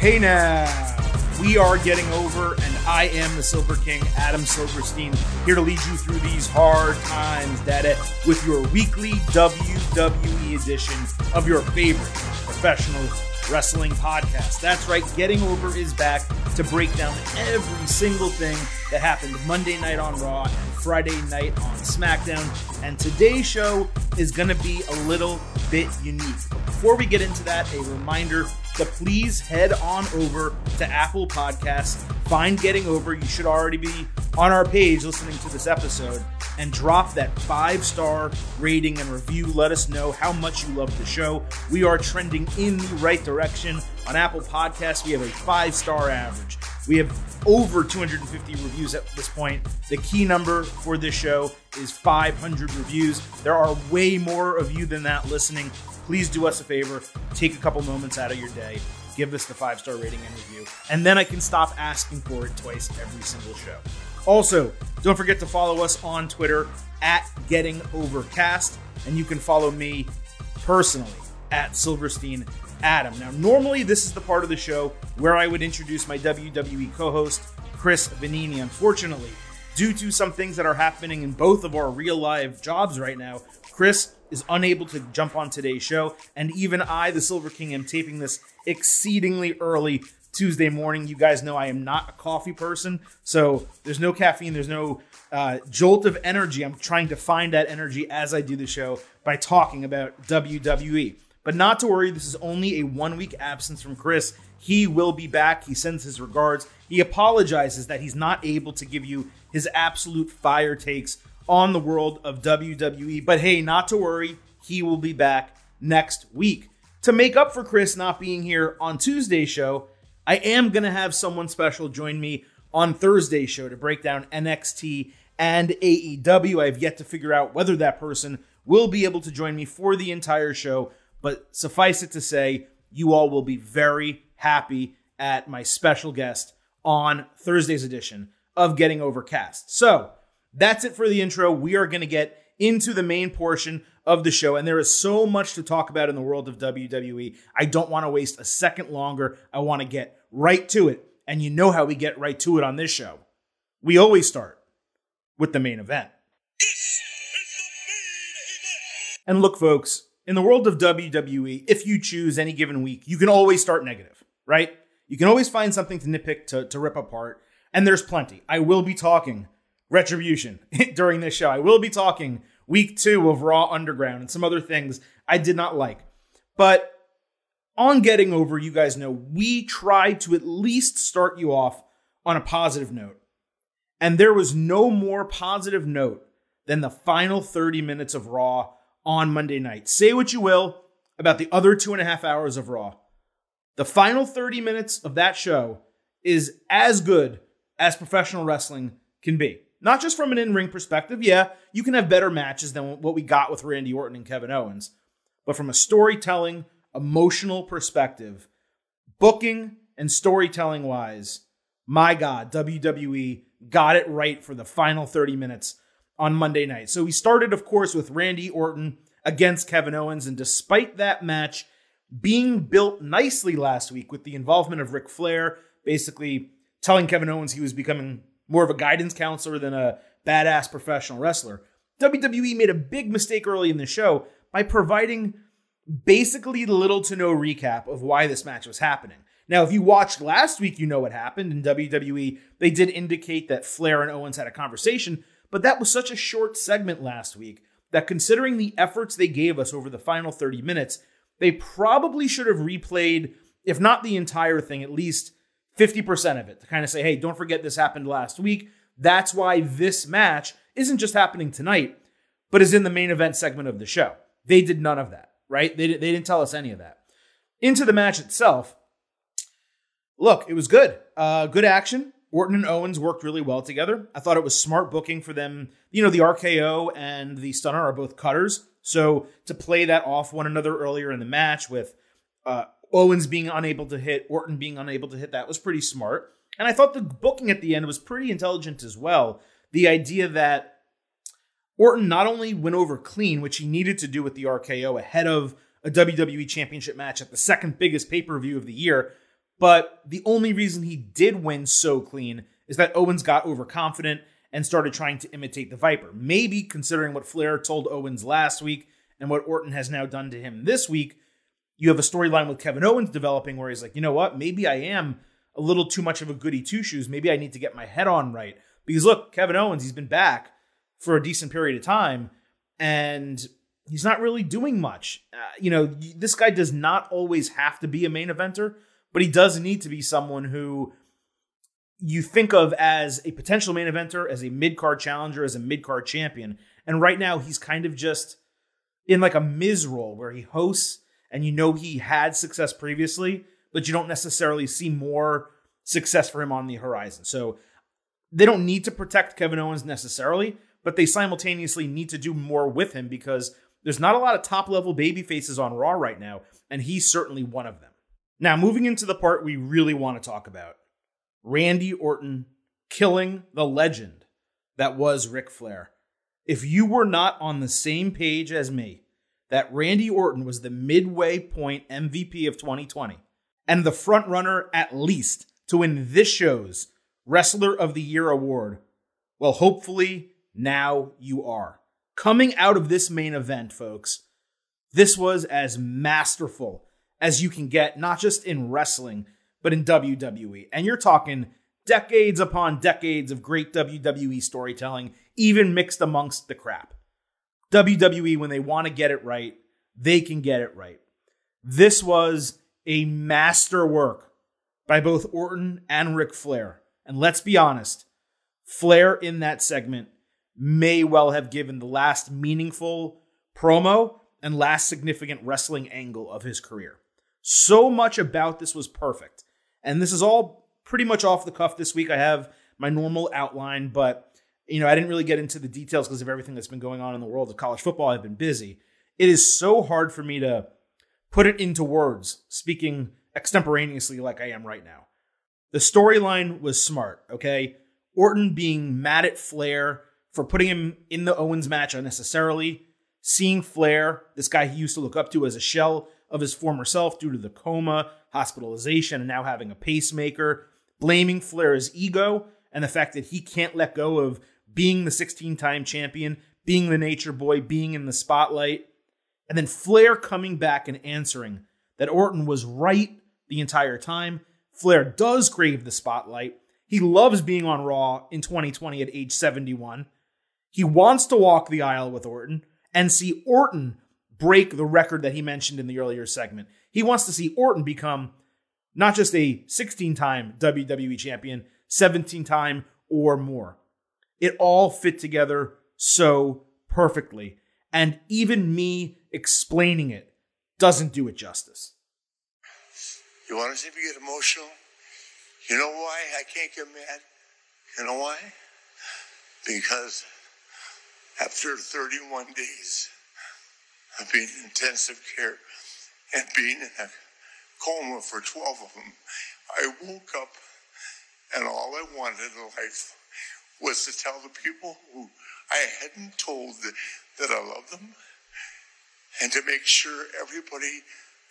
Hey now, we are getting over, and I am the Silver King, Adam Silverstein, here to lead you through these hard times, Daddy, with your weekly WWE edition of your favorite professional wrestling podcast. That's right, Getting Over is back to break down every single thing that happened Monday night on Raw Friday night on SmackDown. And today's show is going to be a little bit unique. But before we get into that, a reminder to please head on over to Apple Podcasts, find Getting Over. You should already be on our page listening to this episode and drop that five star rating and review. Let us know how much you love the show. We are trending in the right direction. On Apple Podcasts, we have a five star average. We have over 250 reviews at this point. The key number for this show is 500 reviews. There are way more of you than that listening. Please do us a favor, take a couple moments out of your day, give us the five star rating and review, and then I can stop asking for it twice every single show. Also, don't forget to follow us on Twitter at Getting Overcast, and you can follow me personally at Silverstein Adam. Now, normally this is the part of the show where I would introduce my WWE co-host Chris Vannini. Unfortunately, due to some things that are happening in both of our real live jobs right now, Chris is unable to jump on today's show, and even I, the Silver King, am taping this exceedingly early Tuesday morning. You guys know I am not a coffee person, so there's no caffeine, there's no uh, jolt of energy. I'm trying to find that energy as I do the show by talking about WWE. But not to worry, this is only a one week absence from Chris. He will be back. He sends his regards. He apologizes that he's not able to give you his absolute fire takes on the world of WWE. But hey, not to worry, he will be back next week. To make up for Chris not being here on Tuesday's show, I am going to have someone special join me on Thursday's show to break down NXT and AEW. I have yet to figure out whether that person will be able to join me for the entire show, but suffice it to say, you all will be very happy at my special guest on Thursday's edition of Getting Overcast. So that's it for the intro. We are going to get into the main portion of the show, and there is so much to talk about in the world of WWE. I don't want to waste a second longer. I want to get right to it. And you know how we get right to it on this show. We always start with the main event. And look, folks, in the world of WWE, if you choose any given week, you can always start negative, right? You can always find something to nitpick, to, to rip apart, and there's plenty. I will be talking retribution during this show. I will be talking week two of Raw Underground and some other things I did not like. But on getting over, you guys know we tried to at least start you off on a positive note. And there was no more positive note than the final 30 minutes of Raw on Monday night. Say what you will about the other two and a half hours of Raw. The final 30 minutes of that show is as good as professional wrestling can be. Not just from an in ring perspective. Yeah, you can have better matches than what we got with Randy Orton and Kevin Owens. But from a storytelling, emotional perspective, booking and storytelling wise, my God, WWE got it right for the final 30 minutes on Monday night. So we started, of course, with Randy Orton against Kevin Owens. And despite that match being built nicely last week with the involvement of Ric Flair, basically telling Kevin Owens he was becoming more of a guidance counselor than a badass professional wrestler, WWE made a big mistake early in the show by providing basically little to no recap of why this match was happening. Now, if you watched last week, you know what happened. In WWE, they did indicate that Flair and Owens had a conversation, but that was such a short segment last week that considering the efforts they gave us over the final 30 minutes, they probably should have replayed, if not the entire thing, at least 50% of it to kind of say, hey, don't forget this happened last week. That's why this match isn't just happening tonight, but is in the main event segment of the show. They did none of that, right? They, they didn't tell us any of that. Into the match itself, look, it was good. Uh, good action. Orton and Owens worked really well together. I thought it was smart booking for them. You know, the RKO and the Stunner are both cutters. So to play that off one another earlier in the match with uh, Owens being unable to hit, Orton being unable to hit, that was pretty smart. And I thought the booking at the end was pretty intelligent as well. The idea that Orton not only went over clean, which he needed to do with the RKO ahead of a WWE Championship match at the second biggest pay per view of the year, But the only reason he did win so clean is that Owens got overconfident and started trying to imitate the Viper. Maybe considering what Flair told Owens last week and what Orton has now done to him this week, you have a storyline with Kevin Owens developing where he's like, you know what, maybe I am a little too much of a goody two shoes. Maybe I need to get my head on right. Because look, Kevin Owens, he's been back for a decent period of time and he's not really doing much. Uh, you know, this guy does not always have to be a main eventer, but he does need to be someone who you think of as a potential main eventer, as a mid card challenger, as a mid card champion. And right now, he's kind of just in like a Miz role where he hosts and you know he had success previously, but you don't necessarily see more success for him on the horizon. So they don't need to protect Kevin Owens necessarily, but they simultaneously need to do more with him because there's not a lot of top level baby faces on Raw right now, and he's certainly one of them. Now, moving into the part we really want to talk about Randy Orton killing the legend that was Ric Flair. If you were not on the same page as me, that Randy Orton was the midway point MVP of 2020 and the front runner at least to win this show's Wrestler of the Year award, well, hopefully now you are. Coming out of this main event, folks, this was as masterful as you can get, not just in wrestling, but in WWE. And you're talking decades upon decades of great WWE storytelling, even mixed amongst the crap. WWE, when they want to get it right, they can get it right. This was a masterwork by both Orton and Ric Flair. And let's be honest, Flair in that segment may well have given the last meaningful promo and last significant wrestling angle of his career. So much about this was perfect. And this is all pretty much off the cuff this week. I have my normal outline, but you know, I didn't really get into the details because of everything that's been going on in the world of college football. I've been busy. It is so hard for me to put it into words, speaking extemporaneously like I am right now. The storyline was smart, okay? Orton being mad at Flair for putting him in the Owens match unnecessarily, seeing Flair, this guy he used to look up to as a shell of his former self due to the coma, hospitalization, and now having a pacemaker, blaming Flair's ego and the fact that he can't let go of being the 16 time champion, being the nature boy, being in the spotlight. And then Flair coming back and answering that Orton was right the entire time. Flair does crave the spotlight. He loves being on Raw in 2020 at age 71. He wants to walk the aisle with Orton and see Orton break the record that he mentioned in the earlier segment. He wants to see Orton become not just a 16 time WWE champion, 17 time or more. It all fit together so perfectly. And even me explaining it doesn't do it justice. You want to see me get emotional? You know why I can't get mad? You know why? Because after 31 days of being in intensive care and being in a coma for 12 of them, I woke up and all I wanted in life was to tell the people who I hadn't told that, that I loved them and to make sure everybody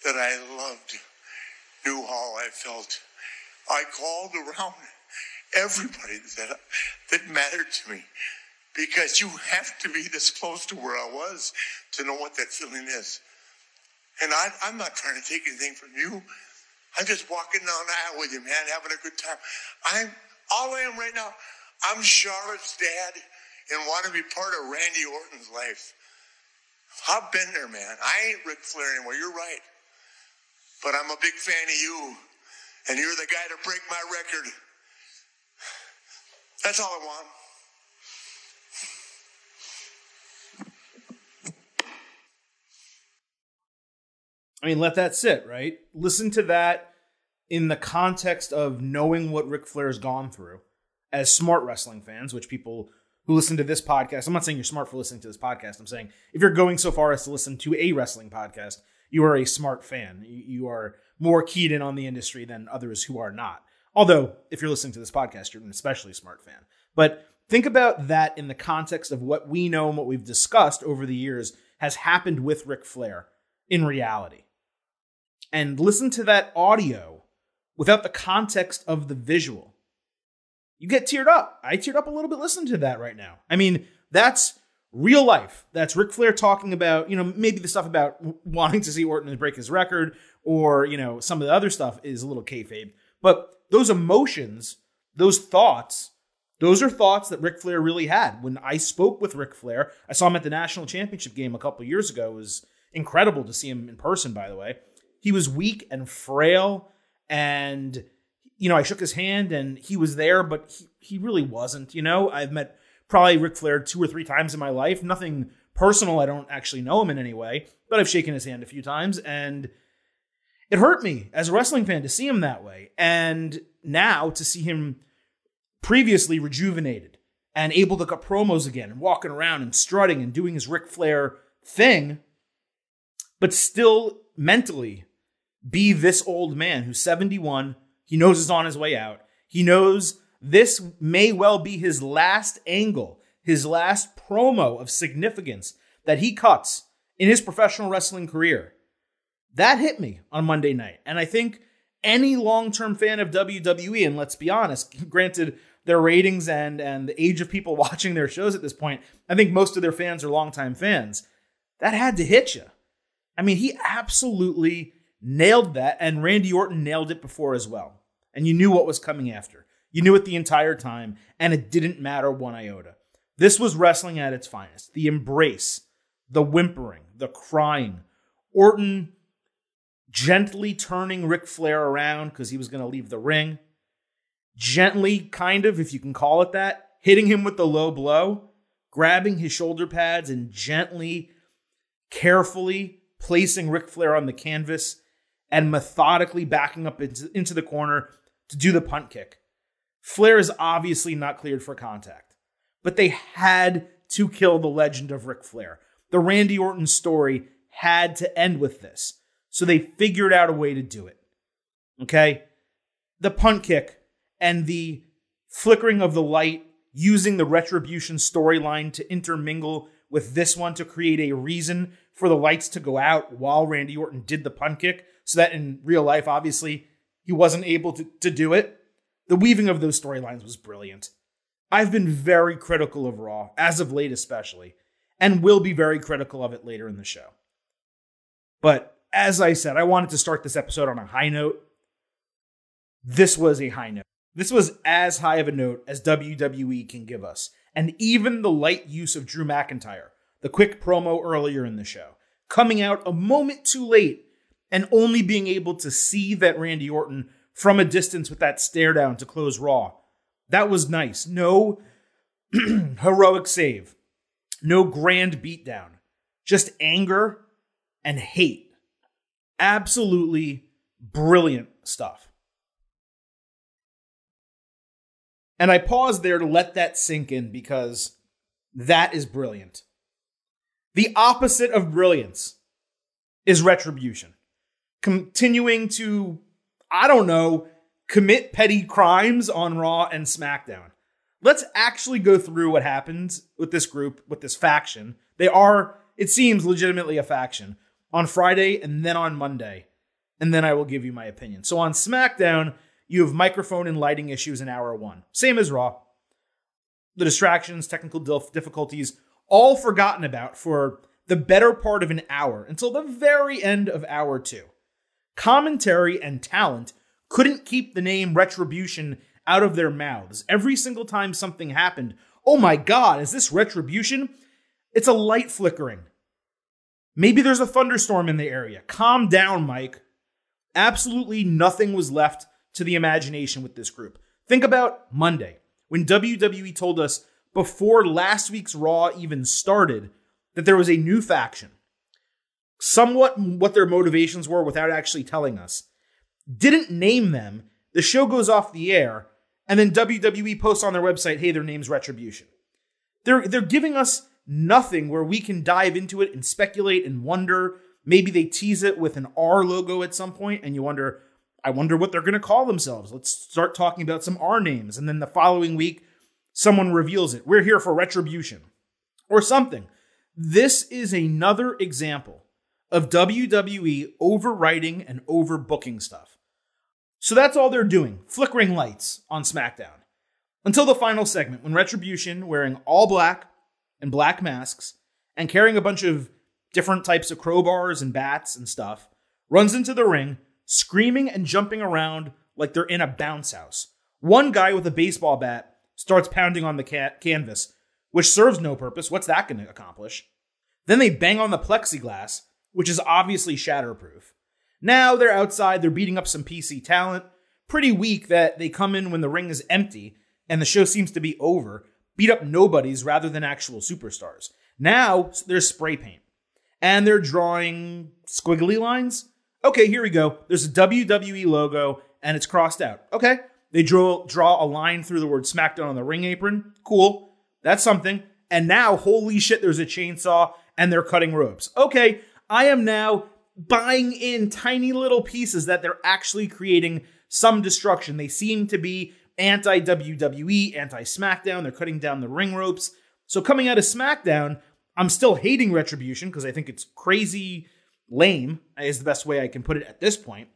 that I loved knew how I felt. I called around everybody that, that mattered to me because you have to be this close to where I was to know what that feeling is. And I, I'm not trying to take anything from you. I'm just walking down the aisle with you, man, having a good time. I'm all I am right now. I'm Charlotte's dad and want to be part of Randy Orton's life. I've been there, man. I ain't Ric Flair anymore. You're right. But I'm a big fan of you, and you're the guy to break my record. That's all I want. I mean, let that sit, right? Listen to that in the context of knowing what Ric Flair's gone through as smart wrestling fans, which people who listen to this podcast, I'm not saying you're smart for listening to this podcast. I'm saying if you're going so far as to listen to a wrestling podcast, you are a smart fan. You are more keyed in on the industry than others who are not. Although, if you're listening to this podcast, you're an especially smart fan. But think about that in the context of what we know and what we've discussed over the years has happened with Ric Flair in reality and listen to that audio without the context of the visual, you get teared up. I teared up a little bit listening to that right now. I mean, that's real life. That's Ric Flair talking about, you know, maybe the stuff about wanting to see Orton break his record or, you know, some of the other stuff is a little kayfabe. But those emotions, those thoughts, those are thoughts that Ric Flair really had. When I spoke with Ric Flair, I saw him at the national championship game a couple years ago. It was incredible to see him in person, by the way. He was weak and frail and you know, I shook his hand and he was there, but he, he really wasn't. You know, I've met probably Ric Flair two or three times in my life. Nothing personal. I don't actually know him in any way, but I've shaken his hand a few times and it hurt me as a wrestling fan to see him that way. And now to see him previously rejuvenated and able to cut promos again and walking around and strutting and doing his Ric Flair thing, but still mentally be this old man who's 71 he knows he's on his way out. He knows this may well be his last angle, his last promo of significance that he cuts in his professional wrestling career. That hit me on Monday night. And I think any long term fan of WWE, and let's be honest, granted, their ratings and, and the age of people watching their shows at this point, I think most of their fans are longtime fans. That had to hit you. I mean, he absolutely nailed that, and Randy Orton nailed it before as well and you knew what was coming after. You knew it the entire time, and it didn't matter one iota. This was wrestling at its finest. The embrace, the whimpering, the crying. Orton gently turning Ric Flair around because he was going to leave the ring. Gently, kind of, if you can call it that, hitting him with the low blow, grabbing his shoulder pads and gently, carefully placing Ric Flair on the canvas and methodically backing up into, the corner to do the punt kick. Flair is obviously not cleared for contact, but they had to kill the legend of Ric Flair. The Randy Orton story had to end with this. So they figured out a way to do it. Okay? The punt kick and the flickering of the light using the retribution storyline to intermingle with this one to create a reason for the lights to go out while Randy Orton did the punt kick. So that in real life, obviously, he wasn't able to, to do it. The weaving of those storylines was brilliant. I've been very critical of Raw, as of late especially, and will be very critical of it later in the show. But as I said, I wanted to start this episode on a high note. This was a high note. This was as high of a note as WWE can give us. And even the light use of Drew McIntyre, the quick promo earlier in the show, coming out a moment too late and only being able to see that Randy Orton from a distance with that stare down to close Raw. That was nice. No heroic save, no grand beatdown, just anger and hate. Absolutely brilliant stuff. And I paused there to let that sink in because that is brilliant. The opposite of brilliance is retribution continuing to, I don't know, commit petty crimes on Raw and SmackDown. Let's actually go through what happens with this group, with this faction. They are, it seems, legitimately a faction on Friday and then on Monday. And then I will give you my opinion. So on SmackDown, you have microphone and lighting issues in hour one. Same as Raw. The distractions, technical difficulties, all forgotten about for the better part of an hour until the very end of hour two commentary and talent couldn't keep the name Retribution out of their mouths. Every single time something happened, oh my God, is this Retribution? It's a light flickering. Maybe there's a thunderstorm in the area. Calm down, Mike. Absolutely nothing was left to the imagination with this group. Think about Monday, when WWE told us before last week's Raw even started that there was a new faction somewhat what their motivations were without actually telling us. Didn't name them. The show goes off the air, and then WWE posts on their website, hey, their name's Retribution. They're, they're giving us nothing where we can dive into it and speculate and wonder. Maybe they tease it with an R logo at some point, and you wonder, I wonder what they're going to call themselves. Let's start talking about some R names. And then the following week, someone reveals it. We're here for Retribution or something. This is another example of WWE overwriting and overbooking stuff. So that's all they're doing flickering lights on SmackDown. Until the final segment, when Retribution, wearing all black and black masks and carrying a bunch of different types of crowbars and bats and stuff, runs into the ring, screaming and jumping around like they're in a bounce house. One guy with a baseball bat starts pounding on the ca- canvas, which serves no purpose. What's that going to accomplish? Then they bang on the plexiglass, which is obviously shatterproof. Now they're outside, they're beating up some PC talent. Pretty weak that they come in when the ring is empty and the show seems to be over, beat up nobodies rather than actual superstars. Now there's spray paint and they're drawing squiggly lines. Okay, here we go. There's a WWE logo and it's crossed out. Okay, they draw draw a line through the word SmackDown on the ring apron. Cool, that's something. And now, holy shit, there's a chainsaw and they're cutting ropes. Okay, I am now buying in tiny little pieces that they're actually creating some destruction. They seem to be anti WWE, anti SmackDown. They're cutting down the ring ropes. So coming out of SmackDown, I'm still hating Retribution because I think it's crazy lame, is the best way I can put it at this point.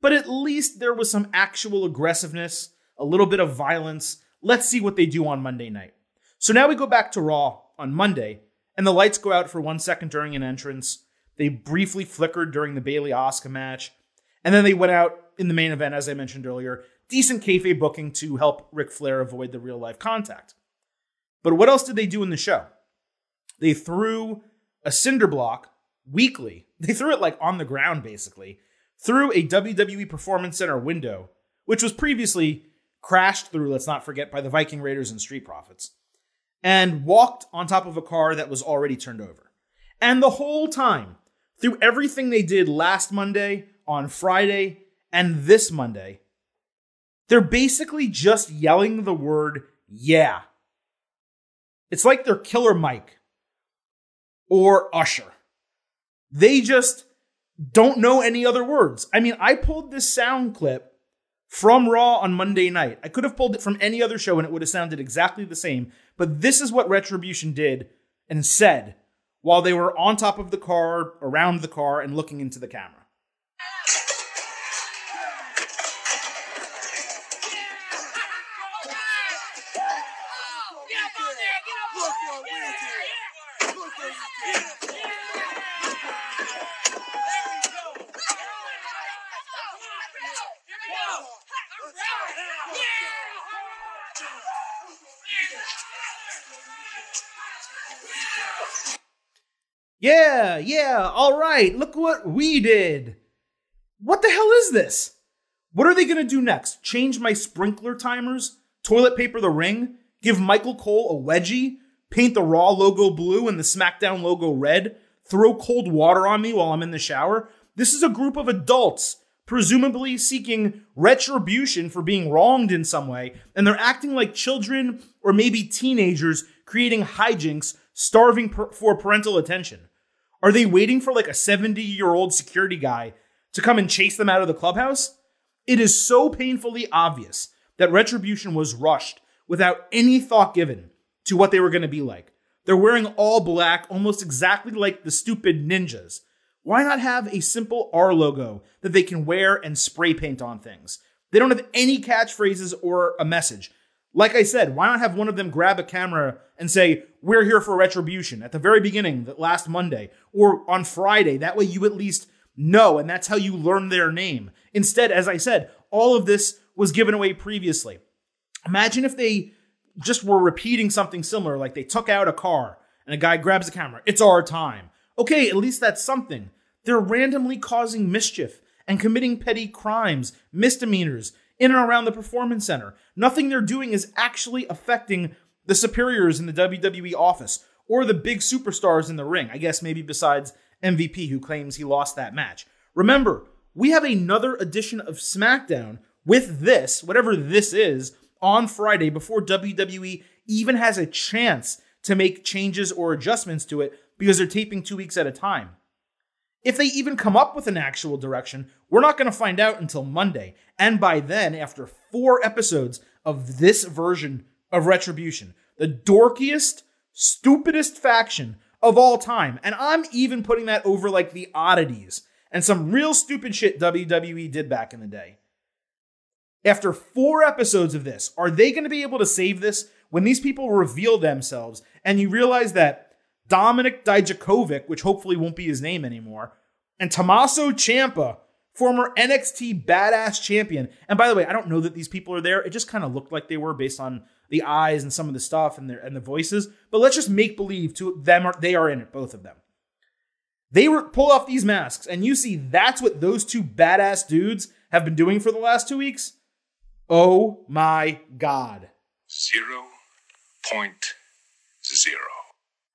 But at least there was some actual aggressiveness, a little bit of violence. Let's see what they do on Monday night. So now we go back to Raw on Monday, and the lights go out for one second during an entrance. They briefly flickered during the Bayley Asuka match, and then they went out in the main event, as I mentioned earlier. Decent kayfabe booking to help Ric Flair avoid the real life contact. But what else did they do in the show? They threw a cinder block weakly. They threw it like on the ground, basically, through a WWE Performance Center window, which was previously crashed through, let's not forget, by the Viking Raiders and Street Profits, and walked on top of a car that was already turned over. And the whole time, through everything they did last Monday, on Friday, and this Monday, they're basically just yelling the word yeah. It's like they're Killer Mike or Usher. They just don't know any other words. I mean, I pulled this sound clip from Raw on Monday night. I could have pulled it from any other show and it would have sounded exactly the same, but this is what Retribution did and said while they were on top of the car, around the car, and looking into the camera. Yeah, all right, look what we did. What the hell is this? What are they gonna do next? Change my sprinkler timers? Toilet paper the ring? Give Michael Cole a wedgie? Paint the Raw logo blue and the SmackDown logo red? Throw cold water on me while I'm in the shower? This is a group of adults, presumably seeking retribution for being wronged in some way, and they're acting like children or maybe teenagers creating hijinks, starving per- for parental attention. Are they waiting for like a 70 year old security guy to come and chase them out of the clubhouse? It is so painfully obvious that Retribution was rushed without any thought given to what they were going to be like. They're wearing all black, almost exactly like the stupid ninjas. Why not have a simple R logo that they can wear and spray paint on things? They don't have any catchphrases or a message. Like I said, why not have one of them grab a camera and say, We're here for retribution at the very beginning, that last Monday, or on Friday? That way you at least know, and that's how you learn their name. Instead, as I said, all of this was given away previously. Imagine if they just were repeating something similar, like they took out a car and a guy grabs a camera. It's our time. Okay, at least that's something. They're randomly causing mischief and committing petty crimes, misdemeanors, in and around the performance center. Nothing they're doing is actually affecting the superiors in the WWE office or the big superstars in the ring. I guess maybe besides MVP, who claims he lost that match. Remember, we have another edition of SmackDown with this, whatever this is, on Friday before WWE even has a chance to make changes or adjustments to it because they're taping two weeks at a time. If they even come up with an actual direction, we're not going to find out until Monday. And by then, after four episodes of this version of Retribution, the dorkiest, stupidest faction of all time. And I'm even putting that over like the oddities and some real stupid shit WWE did back in the day. After four episodes of this, are they going to be able to save this when these people reveal themselves and you realize that Dominic Dijakovic, which hopefully won't be his name anymore, and Tommaso Ciampa, former NXT badass champion. And by the way, I don't know that these people are there. It just kind of looked like they were based on the eyes and some of the stuff and their and the voices. But let's just make believe to them are they are in it, both of them. They were pull off these masks, and you see that's what those two badass dudes have been doing for the last two weeks. Oh my god. Zero point zero.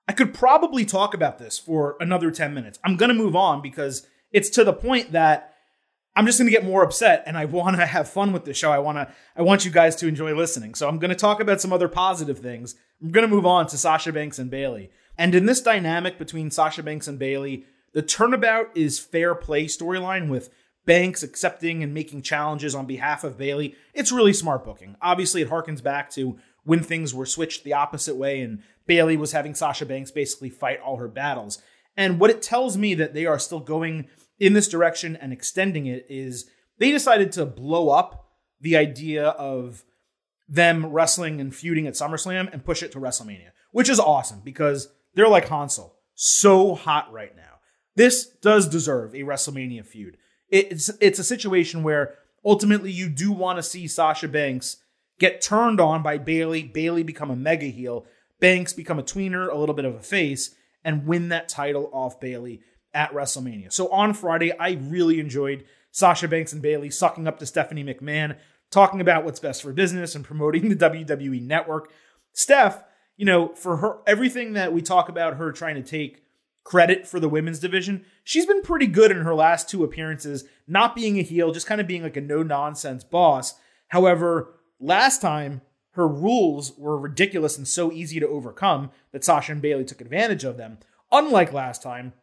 I could probably talk about this for another 10 minutes. I'm going to move on because it's to the point that I'm just going to get more upset and I want to have fun with the show. I want to I want you guys to enjoy listening. So I'm going to talk about some other positive things. I'm going to move on to Sasha Banks and Bayley. And in this dynamic between Sasha Banks and Bayley, the turnabout is fair play storyline with Banks accepting and making challenges on behalf of Bayley. It's really smart booking. Obviously, it harkens back to when things were switched the opposite way and Bayley was having Sasha Banks basically fight all her battles. And what it tells me that they are still going in this direction and extending it is they decided to blow up the idea of them wrestling and feuding at SummerSlam and push it to WrestleMania, which is awesome because they're like Hansel, so hot right now. This does deserve a WrestleMania feud. It's it's a situation where ultimately you do want to see Sasha Banks get turned on by Bayley, Bayley become a mega heel, Banks become a tweener, a little bit of a face, and win that title off Bayley at WrestleMania. So on Friday, I really enjoyed Sasha Banks and Bayley sucking up to Stephanie McMahon, talking about what's best for business and promoting the WWE network. Steph, you know, for her everything that we talk about her trying to take credit for the women's division, she's been pretty good in her last two appearances, not being a heel, just kind of being like a no nonsense boss. However, last time her rules were ridiculous and so easy to overcome that Sasha and Bayley took advantage of them. Unlike last time,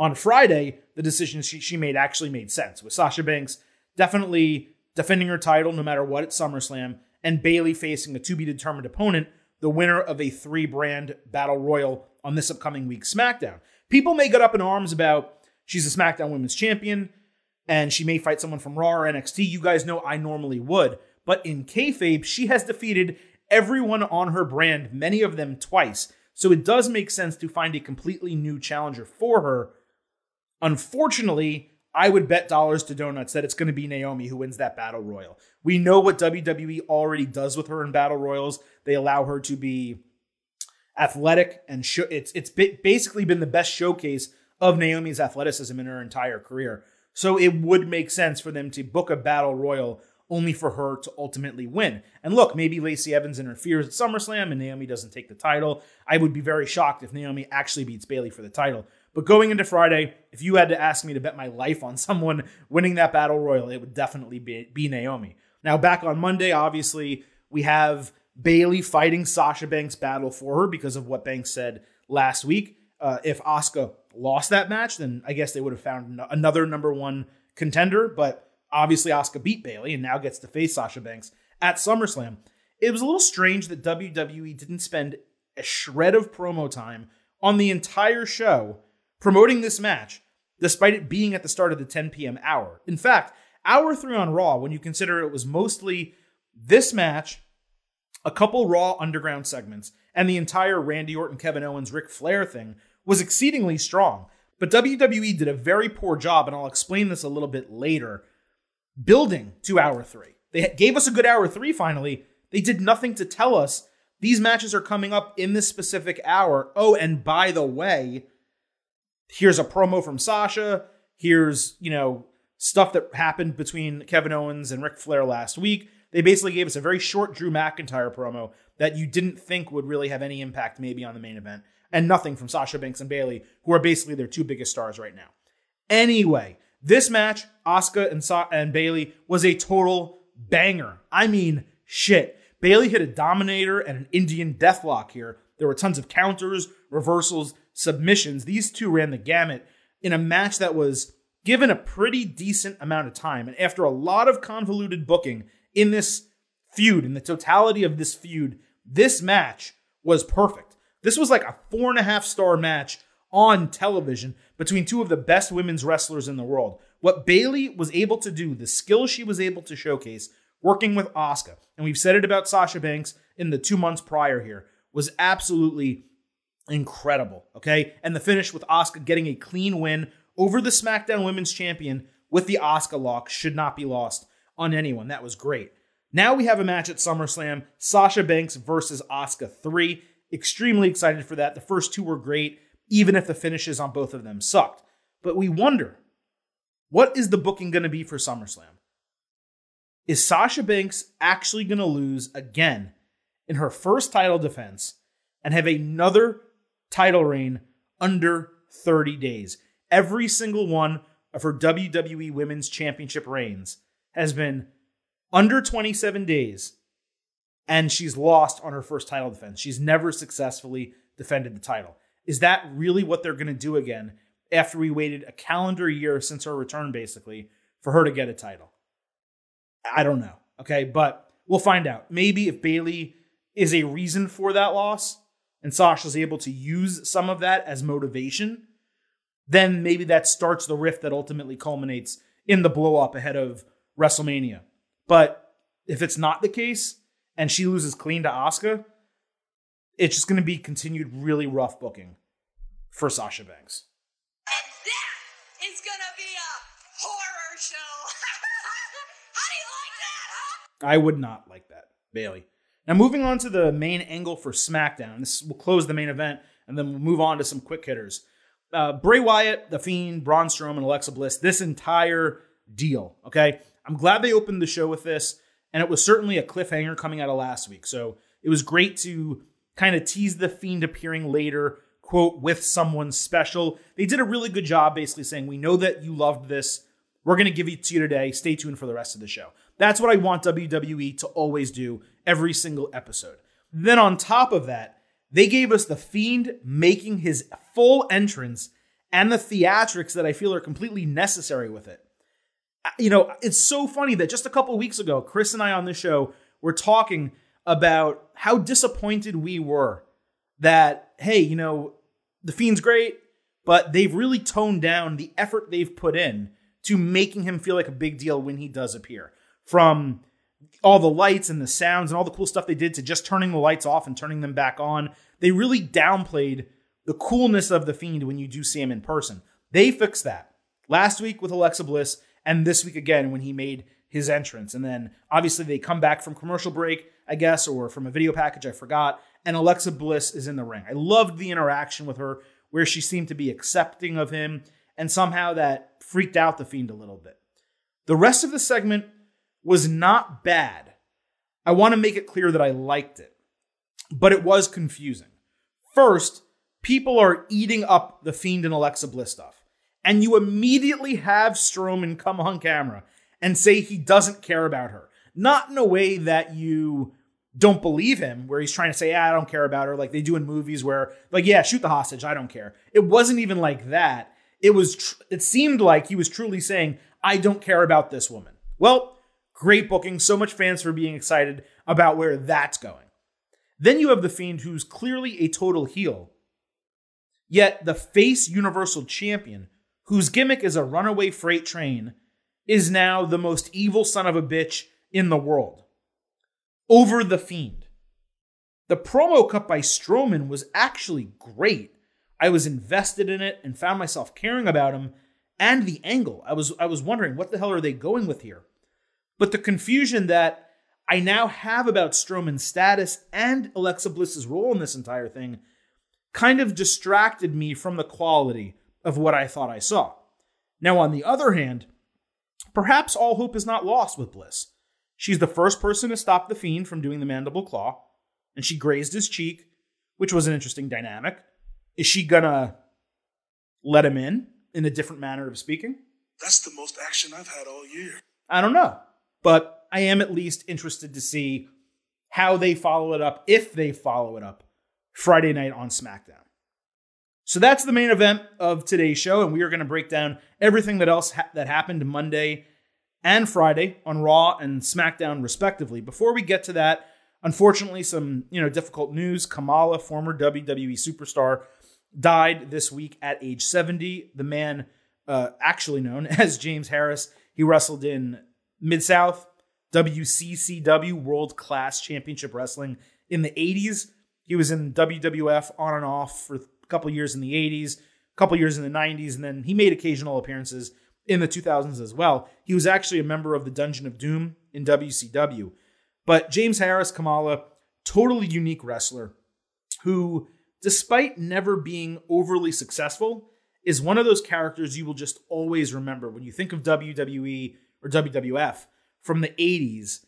on Friday, the decisions she, she made actually made sense, with Sasha Banks definitely defending her title no matter what at SummerSlam, and Bayley facing a to be determined opponent, the winner of a three brand battle royal on this upcoming week's SmackDown. People may get up in arms about she's a SmackDown Women's Champion and she may fight someone from Raw or NXT. You guys know I normally would. But in kayfabe, she has defeated everyone on her brand, many of them twice. So it does make sense to find a completely new challenger for her. Unfortunately, I would bet dollars to donuts that it's going to be Naomi who wins that battle royal. We know what WWE already does with her in battle royals. They allow her to be athletic and sh- it's it's basically been the best showcase of Naomi's athleticism in her entire career. So it would make sense for them to book a battle royal only for her to ultimately win. And look, maybe Lacey Evans interferes at SummerSlam and Naomi doesn't take the title. I would be very shocked if Naomi actually beats Bayley for the title. But going into Friday, if you had to ask me to bet my life on someone winning that battle royal, it would definitely be, be Naomi. Now, back on Monday, obviously, we have Bayley fighting Sasha Banks' battle for her because of what Banks said last week. Uh, if Asuka lost that match, then I guess they would have found another number one contender. But Obviously, Asuka beat Bayley and now gets to face Sasha Banks at SummerSlam. It was a little strange that WWE didn't spend a shred of promo time on the entire show promoting this match, despite it being at the start of the 10 p.m. hour. In fact, hour three on Raw, when you consider it was mostly this match, a couple Raw Underground segments, and the entire Randy Orton, Kevin Owens, Ric Flair thing, was exceedingly strong. But WWE did a very poor job, and I'll explain this a little bit later building to hour three. They gave us a good hour three finally. They did nothing to tell us these matches are coming up in this specific hour. Oh, and by the way, here's a promo from Sasha. Here's, you know, stuff that happened between Kevin Owens and Ric Flair last week. They basically gave us a very short Drew McIntyre promo that you didn't think would really have any impact maybe on the main event, and nothing from Sasha Banks and Bayley, who are basically their two biggest stars right now. Anyway, this match, Asuka and, Sa- and Bayley, was a total banger. I mean, shit. Bayley hit a dominator and an Indian deathlock here. There were tons of counters, reversals, submissions. These two ran the gamut in a match that was given a pretty decent amount of time. And after a lot of convoluted booking in this feud, in the totality of this feud, this match was perfect. This was like a four and a half star match on television between two of the best women's wrestlers in the world. What Bayley was able to do, the skills she was able to showcase, working with Asuka, and we've said it about Sasha Banks in the two months prior here, was absolutely incredible. Okay. And the finish with Asuka getting a clean win over the SmackDown Women's Champion with the Asuka lock should not be lost on anyone. That was great. Now we have a match at SummerSlam Sasha Banks versus Asuka 3. Extremely excited for that. The first two were great, even if the finishes on both of them sucked. But we wonder what is the booking going to be for SummerSlam? Is Sasha Banks actually going to lose again in her first title defense and have another title reign under 30 days? Every single one of her WWE Women's Championship reigns has been under 27 days, and she's lost on her first title defense. She's never successfully defended the title. Is that really what they're going to do again after we waited a calendar year since her return, basically, for her to get a title? I don't know. Okay, but we'll find out. Maybe if Bayley is a reason for that loss and Sasha's able to use some of that as motivation, then maybe that starts the rift that ultimately culminates in the blow up ahead of WrestleMania. But if it's not the case and she loses clean to Asuka, it's just going to be continued really rough booking for Sasha Banks. And that is going to be a horror show. How do you like that, huh? I would not like that, Bayley. Now, moving on to the main angle for SmackDown. This will close the main event, and then we'll move on to some quick hitters. Uh, Bray Wyatt, The Fiend, Braun Strowman, Alexa Bliss, this entire deal, okay? I'm glad they opened the show with this, and it was certainly a cliffhanger coming out of last week. So it was great to kind of tease the Fiend appearing later, quote, with someone special. They did a really good job basically saying, We know that you loved this. We're going to give it to you today. Stay tuned for the rest of the show. That's what I want WWE to always do every single episode. Then on top of that, they gave us the Fiend making his full entrance and the theatrics that I feel are completely necessary with it uh, you know, it's so funny that just a couple weeks ago, Chris and I on the show were talking about how disappointed we were that, hey, you know, the Fiend's great, but they've really toned down the effort they've put in to making him feel like a big deal when he does appear. From all the lights and the sounds and all the cool stuff they did to just turning the lights off and turning them back on, they really downplayed the coolness of the Fiend when you do see him in person. They fixed that. Last week with Alexa Bliss, and this week again when he made his entrance. And then obviously they come back from commercial break, I guess, or from a video package, I forgot. And Alexa Bliss is in the ring. I loved the interaction with her where she seemed to be accepting of him, and somehow that freaked out the Fiend a little bit. The rest of the segment was not bad. I want to make it clear that I liked it, but it was confusing. First, people are eating up the Fiend and Alexa Bliss stuff and you immediately have Strowman come on camera and say he doesn't care about her. Not in a way that you don't believe him, where he's trying to say, yeah, I don't care about her, like they do in movies where, like, yeah, shoot the hostage, I don't care. It wasn't even like that. It was, tr- it seemed like he was truly saying, I don't care about this woman. Well, great booking. So much fans for being excited about where that's going. Then you have The Fiend, who's clearly a total heel, yet the face Universal Champion whose gimmick is a runaway freight train, is now the most evil son of a bitch in the world. Over the Fiend. The promo cut by Strowman was actually great. I was invested in it and found myself caring about him and the angle. I was I was wondering what the hell are they going with here? But the confusion that I now have about Strowman's status and Alexa Bliss's role in this entire thing kind of distracted me from the quality of what I thought I saw. Now, on the other hand, perhaps all hope is not lost with Bliss. She's the first person to stop the Fiend from doing the mandible claw, and she grazed his cheek, which was an interesting dynamic. Is she gonna let him in in a different manner of speaking? That's the most action I've had all year. I don't know, but I am at least interested to see how they follow it up, if they follow it up, Friday night on SmackDown. So that's the main event of today's show, and we are going to break down everything that else ha- that happened Monday and Friday on Raw and SmackDown, respectively. Before we get to that, unfortunately, some you know difficult news. Kamala, former WWE superstar, died this week at age 70. The man, uh, actually known as James Harris, he wrestled in Mid South, WCCW World Class Championship Wrestling in the 80s. He was in WWF on and off for a couple years in the 80s, a couple years in the 90s, and then he made occasional appearances in the 2000s as well. He was actually a member of the Dungeon of Doom in WCW. But James Harris Kamala, totally unique wrestler who, despite never being overly successful, is one of those characters you will just always remember when you think of WWE or WWF from the 80s.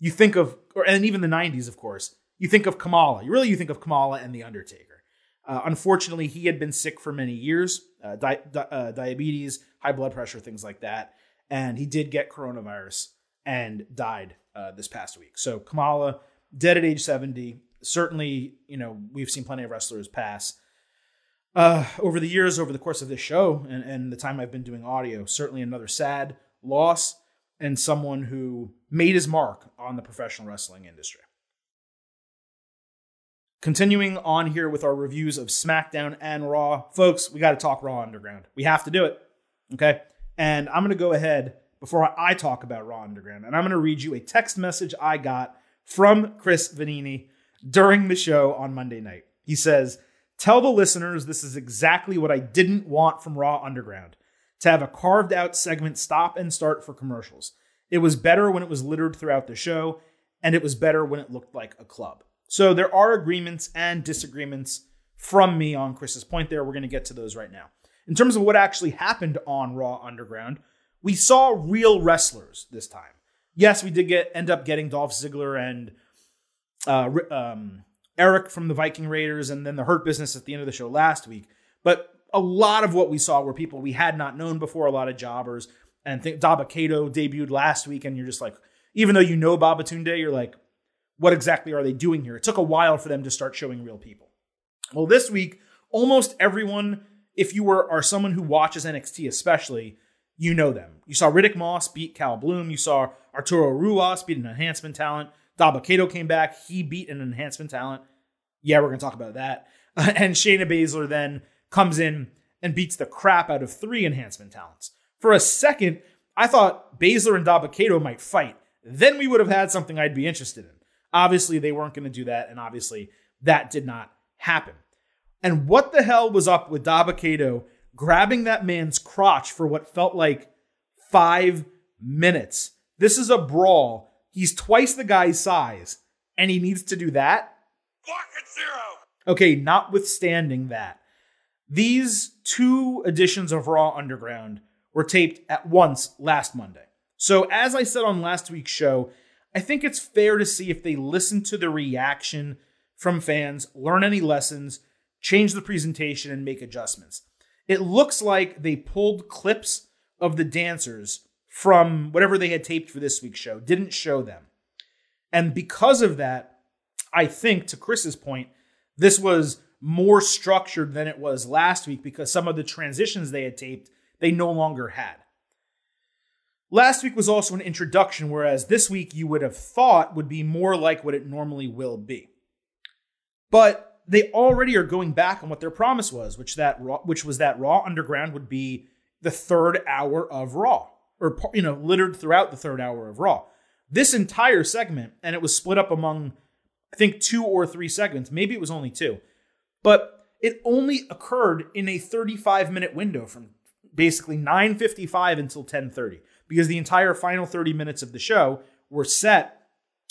You think of, or and even the 90s, of course. You think of Kamala. You really you think of Kamala and the Undertaker. Uh, unfortunately, he had been sick for many years, uh, di- di- uh, diabetes, high blood pressure, things like that, and he did get coronavirus and died uh, this past week. So Kamala, dead at age 70. Certainly, you know, we've seen plenty of wrestlers pass. Uh, over the years, over the course of this show, and, and the time I've been doing audio, certainly another sad loss and someone who made his mark on the professional wrestling industry. Continuing on here with our reviews of SmackDown and Raw, folks, we got to talk Raw Underground. We have to do it. Okay. And I'm going to go ahead before I talk about Raw Underground, and I'm going to read you a text message I got from Chris Vannini during the show on Monday night. He says, Tell the listeners this is exactly what I didn't want from Raw Underground to have a carved out segment stop and start for commercials. It was better when it was littered throughout the show, and it was better when it looked like a club. So there are agreements and disagreements from me on Chris's point there. We're going to get to those right now. In terms of what actually happened on Raw Underground, we saw real wrestlers this time. Yes, we did get end up getting Dolph Ziggler and uh, um, Erik from the Viking Raiders, and then the Hurt Business at the end of the show last week. But a lot of what we saw were people we had not known before, a lot of jobbers. And think Dabba-Kato debuted last week, and you're just like, even though you know Babatunde, you're like, what exactly are they doing here? It took a while for them to start showing real people. Well, this week, almost everyone, if you were are someone who watches NXT especially, you know them. You saw Riddick Moss beat Cal Bloom. You saw Arturo Ruas beat an enhancement talent. Dabba-Kato came back. He beat an enhancement talent. Yeah, we're going to talk about that. and Shayna Baszler then comes in and beats the crap out of three enhancement talents. For a second, I thought Baszler and Dabba-Kato might fight. Then we would have had something I'd be interested in. Obviously, they weren't going to do that, and obviously, that did not happen. And what the hell was up with Dabba-Kato grabbing that man's crotch for what felt like five minutes? This is a brawl. He's twice the guy's size, and he needs to do that? Pocket zero! Okay, notwithstanding that, these two editions of Raw Underground were taped at once last Monday. So, as I said on last week's show, I think it's fair to see if they listen to the reaction from fans, learn any lessons, change the presentation, and make adjustments. It looks like they pulled clips of the dancers from whatever they had taped for this week's show, didn't show them. And because of that, I think, to Chris's point, this was more structured than it was last week because some of the transitions they had taped, they no longer had. Last week was also an introduction, whereas this week you would have thought would be more like what it normally will be. But they already are going back on what their promise was, which that Raw, which was that Raw Underground would be the third hour of Raw, or you know, littered throughout the third hour of Raw. This entire segment, and it was split up among, I think, two or three segments. Maybe it was only two, but it only occurred in a 35 minute window from basically 9:55 until 10:30 because the entire final 30 minutes of the show were set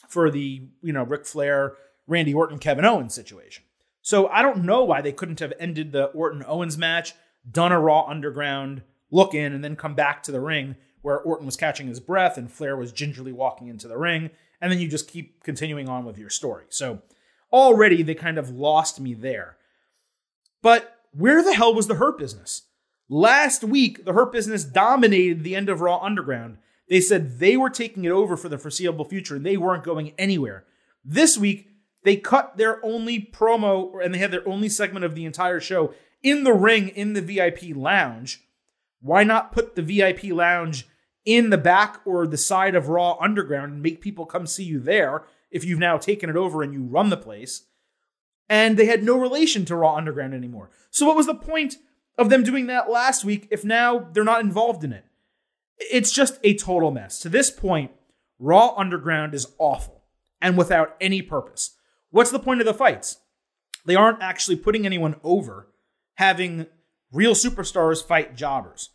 for the, you know, Ric Flair, Randy Orton, Kevin Owens situation. So I don't know why they couldn't have ended the Orton Owens match, done a Raw Underground look in, and then come back to the ring where Orton was catching his breath and Flair was gingerly walking into the ring. And then you just keep continuing on with your story. So already they kind of lost me there. But where the hell was the Hurt business? Last week, the Hurt Business dominated the end of Raw Underground. They said they were taking it over for the foreseeable future and they weren't going anywhere. This week, they cut their only promo and they had their only segment of the entire show in the ring in the VIP lounge. Why not put the VIP lounge in the back or the side of Raw Underground and make people come see you there if you've now taken it over and you run the place? And they had no relation to Raw Underground anymore. So, what was the point of them doing that last week if now they're not involved in it. It's just a total mess. To this point, Raw Underground is awful and without any purpose. What's the point of the fights? They aren't actually putting anyone over, having real superstars fight jobbers.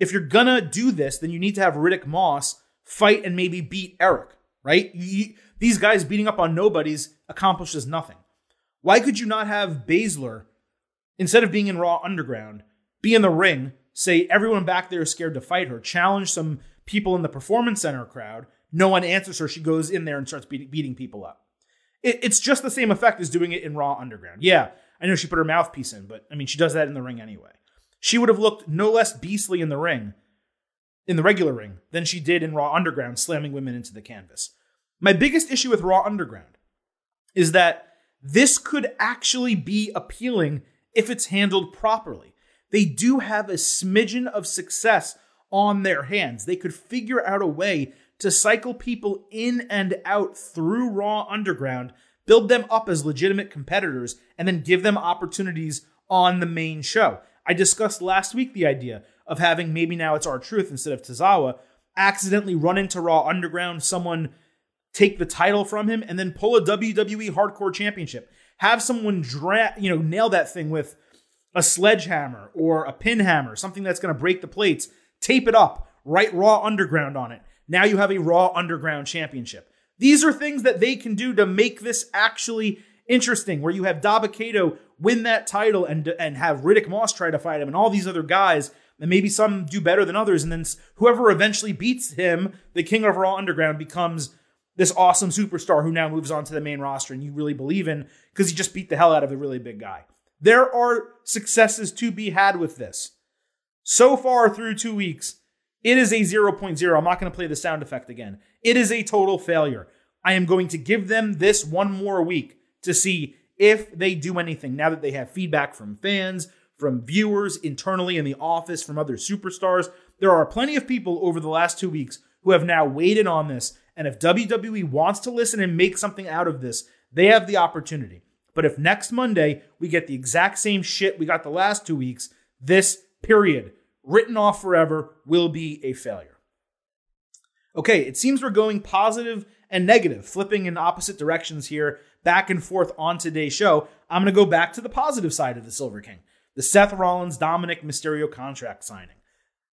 If you're gonna do this, then you need to have Riddick Moss fight and maybe beat Eric, right? You, these guys beating up on nobodies accomplishes nothing. Why could you not have Baszler, instead of being in Raw Underground, be in the ring, say everyone back there is scared to fight her, challenge some people in the Performance Center crowd, no one answers her, she goes in there and starts beating, beating people up. It, it's just the same effect as doing it in Raw Underground. Yeah, I know she put her mouthpiece in, but I mean, she does that in the ring anyway. She would have looked no less beastly in the ring, in the regular ring, than she did in Raw Underground, slamming women into the canvas. My biggest issue with Raw Underground is that this could actually be appealing if it's handled properly. They do have a smidgen of success on their hands. They could figure out a way to cycle people in and out through Raw Underground, build them up as legitimate competitors, and then give them opportunities on the main show. I discussed last week the idea of having maybe now it's R-Truth instead of Tozawa accidentally run into Raw Underground, someone take the title from him, and then pull a WWE Hardcore Championship. Have someone dra- you know nail that thing with a sledgehammer or a pin hammer, something that's going to break the plates. Tape it up, write Raw Underground on it. Now you have a Raw Underground Championship. These are things that they can do to make this actually interesting, where you have Dabba-Kato win that title and and have Riddick Moss try to fight him, and all these other guys, and maybe some do better than others, and then whoever eventually beats him, the King of Raw Underground, becomes this awesome superstar who now moves on to the main roster, and you really believe in because he just beat the hell out of a really big guy. There are successes to be had with this. So far through two weeks, it is a 0.0. I'm not going to play the sound effect again. It is a total failure. I am going to give them this one more week to see if they do anything now that they have feedback from fans, from viewers internally in the office, from other superstars. There are plenty of people over the last two weeks who have now waited on this. And if WWE wants to listen and make something out of this, they have the opportunity. But if next Monday we get the exact same shit we got the last two weeks, this period written off forever, will be a failure. Okay, it seems we're going positive and negative, flipping in opposite directions here, back and forth on today's show. I'm going to go back to the positive side of the Silver King the Seth Rollins Dominik Mysterio contract signing.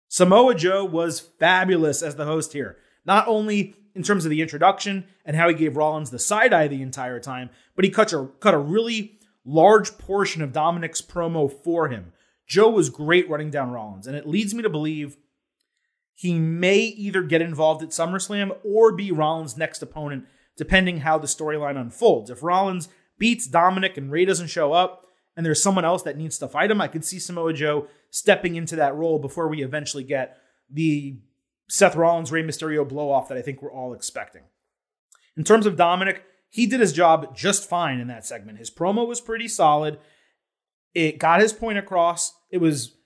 Samoa Joe was fabulous as the host here, not only in terms of the introduction and how he gave Rollins the side eye the entire time, but he cut a, cut a really large portion of Dominik's promo for him, Joe was great running down Rollins, and it leads me to believe he may either get involved at SummerSlam or be Rollins' next opponent, depending how the storyline unfolds. If Rollins beats Dominik and Rey doesn't show up, and there's someone else that needs to fight him, I could see Samoa Joe stepping into that role before we eventually get the Seth Rollins Rey Mysterio blow off that I think we're all expecting. In terms of Dominik, he did his job just fine in that segment. His promo was pretty solid. It got his point across. It was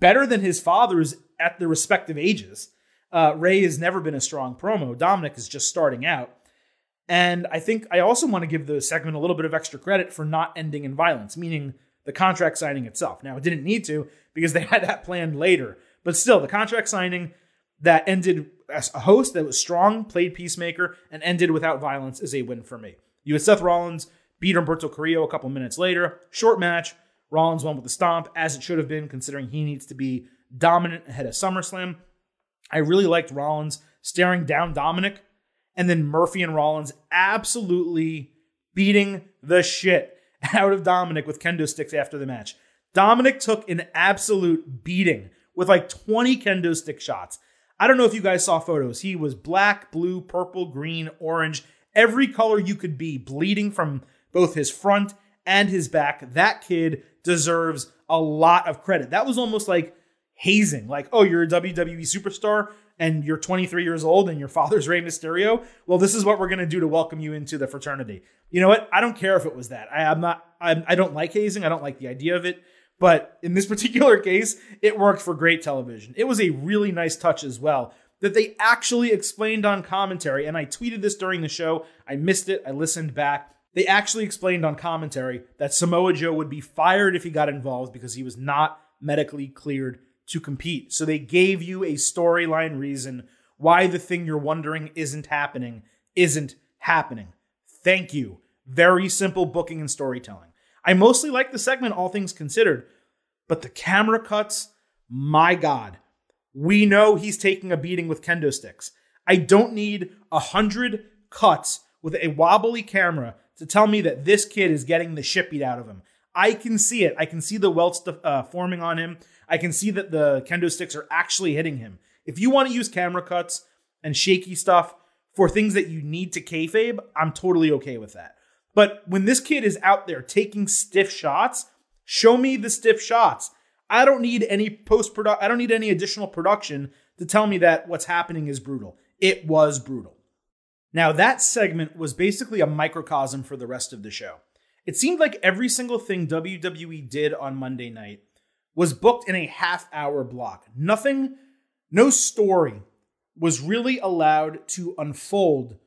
better than his father's at the respective ages. Uh, Rey has never been a strong promo. Dominik is just starting out. And I think I also want to give the segment a little bit of extra credit for not ending in violence, meaning the contract signing itself. Now, it didn't need to because they had that planned later. But still, the contract signing that ended as a host that was strong, played Peacemaker, and ended without violence is a win for me. You had Seth Rollins beat Humberto Carrillo a couple minutes later. Short match, Rollins won with the stomp, as it should have been, considering he needs to be dominant ahead of SummerSlam. I really liked Rollins staring down Dominik, and then Murphy and Rollins absolutely beating the shit out of Dominik with kendo sticks after the match. Dominik took an absolute beating with like 20 kendo stick shots. I don't know if you guys saw photos. He was black, blue, purple, green, orange, every color you could be, bleeding from both his front and his back. That kid deserves a lot of credit. That was almost like hazing. Like, oh, you're a WWE superstar and you're 23 years old and your father's Rey Mysterio. Well, this is what we're going to do to welcome you into the fraternity. You know what? I don't care if it was that. I, am not, I'm, I don't like hazing. I don't like the idea of it. But in this particular case, it worked for great television. It was a really nice touch as well that they actually explained on commentary. And I tweeted this during the show. I missed it. I listened back. They actually explained on commentary that Samoa Joe would be fired if he got involved because he was not medically cleared to compete. So they gave you a storyline reason why the thing you're wondering isn't happening isn't happening. Thank you. Very simple booking and storytelling. I mostly like the segment, all things considered, but the camera cuts, my God. We know he's taking a beating with kendo sticks. I don't need a hundred cuts with a wobbly camera to tell me that this kid is getting the shit beat out of him. I can see it. I can see the welts uh, forming on him. I can see that the kendo sticks are actually hitting him. If you want to use camera cuts and shaky stuff for things that you need to kayfabe, I'm totally okay with that. But when this kid is out there taking stiff shots, show me the stiff shots. I don't need any post production. I don't need any additional production to tell me that what's happening is brutal. It was brutal. Now, that segment was basically a microcosm for the rest of the show. It seemed like every single thing WWE did on Monday night was booked in a half hour block. Nothing, no story was really allowed to unfold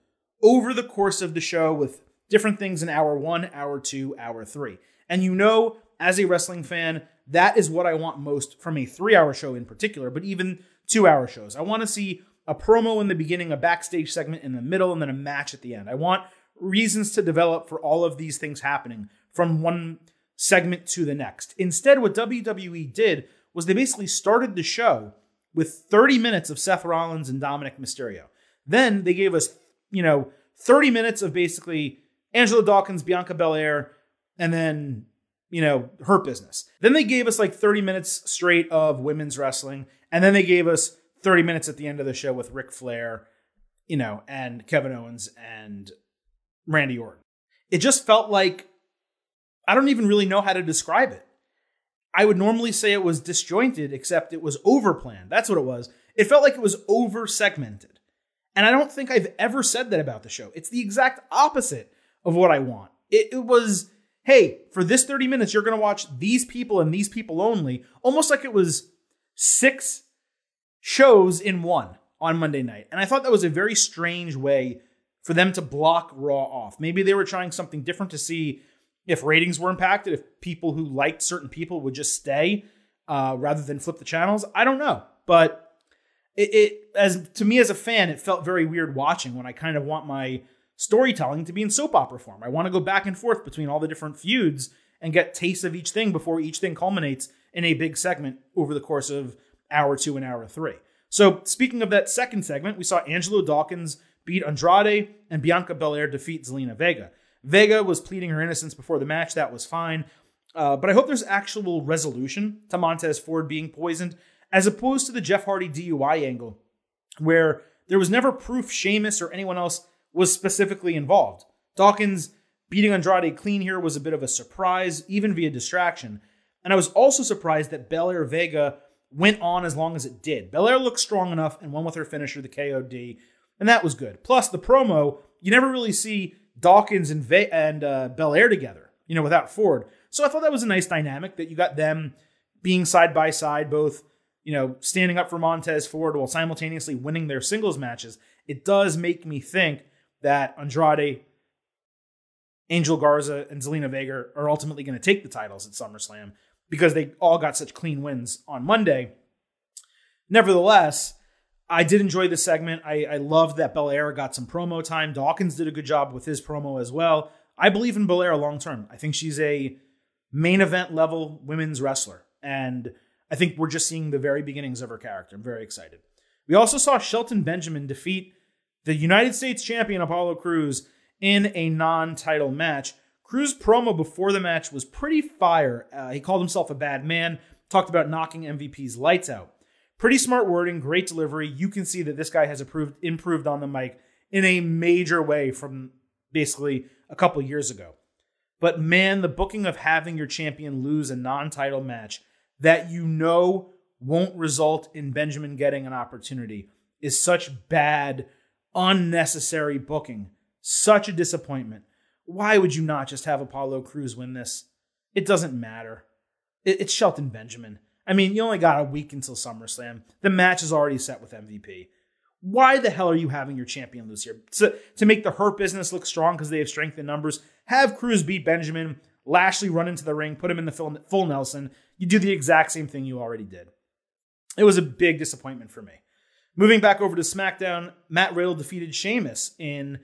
over the course of the show with different things in hour one, hour two, hour three. And you know, as a wrestling fan, that is what I want most from a three hour show in particular, but even two hour shows. I want to see a promo in the beginning, a backstage segment in the middle, and then a match at the end. I want reasons to develop for all of these things happening from one segment to the next. Instead, what WWE did was they basically started the show with 30 minutes of Seth Rollins and Dominik Mysterio. Then they gave us, you know, 30 minutes of basically Angelo Dawkins, Bianca Belair, and then, you know, Hurt Business. Then they gave us like 30 minutes straight of women's wrestling. And then they gave us 30 minutes at the end of the show with Ric Flair, you know, and Kevin Owens and Randy Orton. It just felt like I don't even really know how to describe it. I would normally say it was disjointed, except it was overplanned. That's what it was. It felt like it was over segmented. And I don't think I've ever said that about the show. It's the exact opposite of what I want. It, it was, hey, for this 30 minutes, you're going to watch these people and these people only, almost like it was six shows in one on Monday night. And I thought that was a very strange way for them to block Raw off. Maybe they were trying something different to see if ratings were impacted, if people who liked certain people would just stay uh, rather than flip the channels. I don't know. But it, it, as to me as a fan, it felt very weird watching when I kind of want my storytelling to be in soap opera form. I want to go back and forth between all the different feuds and get tastes of each thing before each thing culminates in a big segment over the course of hour two and hour three. So, speaking of that second segment, we saw Angelo Dawkins beat Andrade and Bianca Belair defeat Zelina Vega. Vega was pleading her innocence before the match. That was fine. Uh, but I hope there's actual resolution to Montez Ford being poisoned, as opposed to the Jeff Hardy DUI angle, where there was never proof Sheamus or anyone else was specifically involved. Dawkins beating Andrade clean here was a bit of a surprise, even via distraction. And I was also surprised that Belair Vega went on as long as it did. Belair looked strong enough and won with her finisher, the KOD, and that was good. Plus, the promo, you never really see Dawkins and, Ve- and uh, Belair together, you know, without Ford. So I thought that was a nice dynamic that you got them being side by side, both, you know, standing up for Montez Ford while simultaneously winning their singles matches. It does make me think that Andrade, Angel Garza, and Zelina Vega are ultimately going to take the titles at SummerSlam because they all got such clean wins on Monday. Nevertheless, I did enjoy the segment. I, I loved that Belair got some promo time. Dawkins did a good job with his promo as well. I believe in Belair long term. I think she's a main event level women's wrestler. And I think we're just seeing the very beginnings of her character. I'm very excited. We also saw Shelton Benjamin defeat the United States champion Apollo Crews in a non title match. Crews' promo before the match was pretty fire. Uh, he called himself a bad man, talked about knocking MVP's lights out. Pretty smart wording, great delivery. You can see that this guy has improved, improved on the mic in a major way from basically a couple years ago. But man, the booking of having your champion lose a non title match that you know won't result in Benjamin getting an opportunity is such bad, unnecessary booking. Such a disappointment. Why would you not just have Apollo Crews win this? It doesn't matter. It's Shelton Benjamin. I mean, you only got a week until SummerSlam. The match is already set with MVP. Why the hell are you having your champion lose here? To, to make the Hurt business look strong because they have strength in numbers, have Crews beat Benjamin, Lashley run into the ring, put him in the full, full Nelson. You do the exact same thing you already did. It was a big disappointment for me. Moving back over to SmackDown, Matt Riddle defeated Sheamus in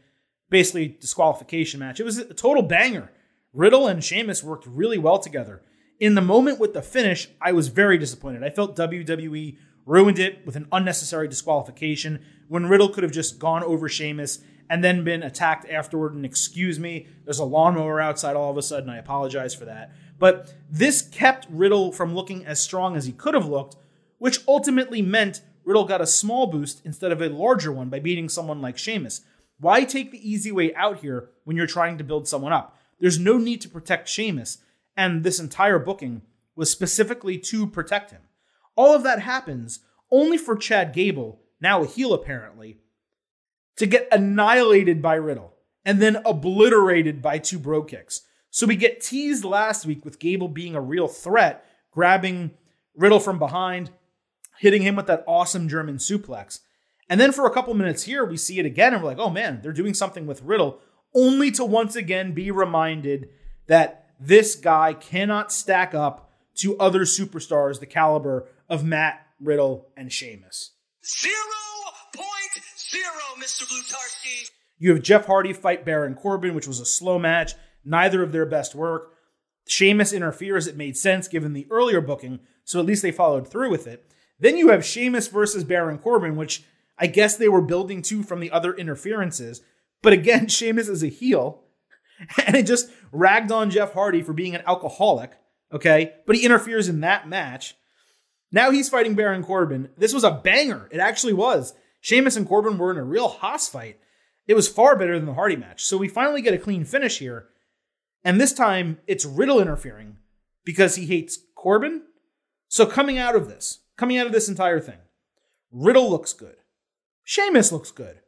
basically disqualification match. It was a total banger. Riddle and Sheamus worked really well together. In the moment with the finish, I was very disappointed. I felt WWE ruined it with an unnecessary disqualification when Riddle could have just gone over Sheamus and then been attacked afterward. And excuse me, there's a lawnmower outside all of a sudden. I apologize for that. But this kept Riddle from looking as strong as he could have looked, which ultimately meant Riddle got a small boost instead of a larger one by beating someone like Sheamus. Why take the easy way out here when you're trying to build someone up? There's no need to protect Sheamus, and this entire booking was specifically to protect him. All of that happens only for Chad Gable, now a heel apparently, to get annihilated by Riddle and then obliterated by two bro kicks. So we get teased last week with Gable being a real threat, grabbing Riddle from behind, hitting him with that awesome German suplex. And then for a couple minutes here, we see it again and we're like, oh man, they're doing something with Riddle, only to once again be reminded that this guy cannot stack up to other superstars the caliber of Matt, Riddle, and Sheamus. Zero point zero, Mr. Blutarski. You have Jeff Hardy fight Baron Corbin, which was a slow match, neither of their best work. Sheamus interferes, it made sense given the earlier booking, so at least they followed through with it. Then you have Sheamus versus Baron Corbin, which I guess they were building to from the other interferences. But again, Sheamus is a heel, and it just ragged on Jeff Hardy for being an alcoholic, okay? But he interferes in that match. Now he's fighting Baron Corbin. This was a banger. It actually was. Sheamus and Corbin were in a real hoss fight. It was far better than the Hardy match. So we finally get a clean finish here. And this time it's Riddle interfering because he hates Corbin. So coming out of this, coming out of this entire thing, Riddle looks good. Sheamus looks good.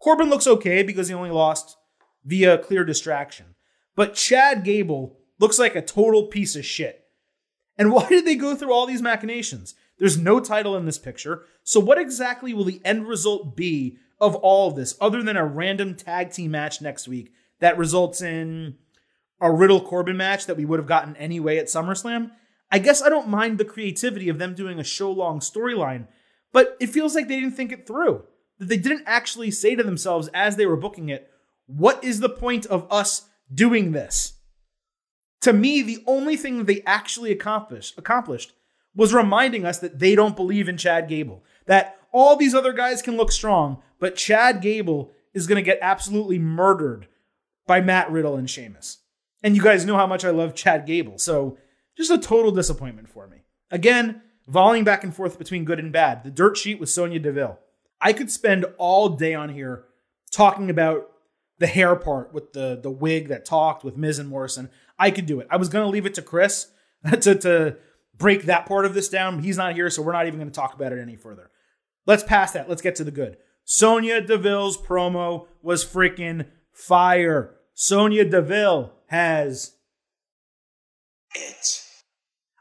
Corbin looks okay because he only lost via clear distraction. But Chad Gable looks like a total piece of shit. And why did they go through all these machinations? There's no title in this picture. So, what exactly will the end result be of all of this, other than a random tag team match next week that results in a Riddle Corbin match that we would have gotten anyway at SummerSlam? I guess I don't mind the creativity of them doing a show long storyline, but it feels like they didn't think it through. That they didn't actually say to themselves as they were booking it, what is the point of us doing this? To me, the only thing they actually accomplished accomplished was reminding us that they don't believe in Chad Gable. That all these other guys can look strong, but Chad Gable is going to get absolutely murdered by Matt Riddle and Sheamus. And you guys know how much I love Chad Gable, so just a total disappointment for me. Again, volleying back and forth between good and bad. The dirt sheet with Sonya Deville. I could spend all day on here talking about the hair part with the the wig that talked with Miz and Morrison. I could do it. I was going to leave it to Chris to, to break that part of this down. He's not here, so we're not even going to talk about it any further. Let's pass that. Let's get to the good. Sonya Deville's promo was freaking fire. Sonya Deville has It.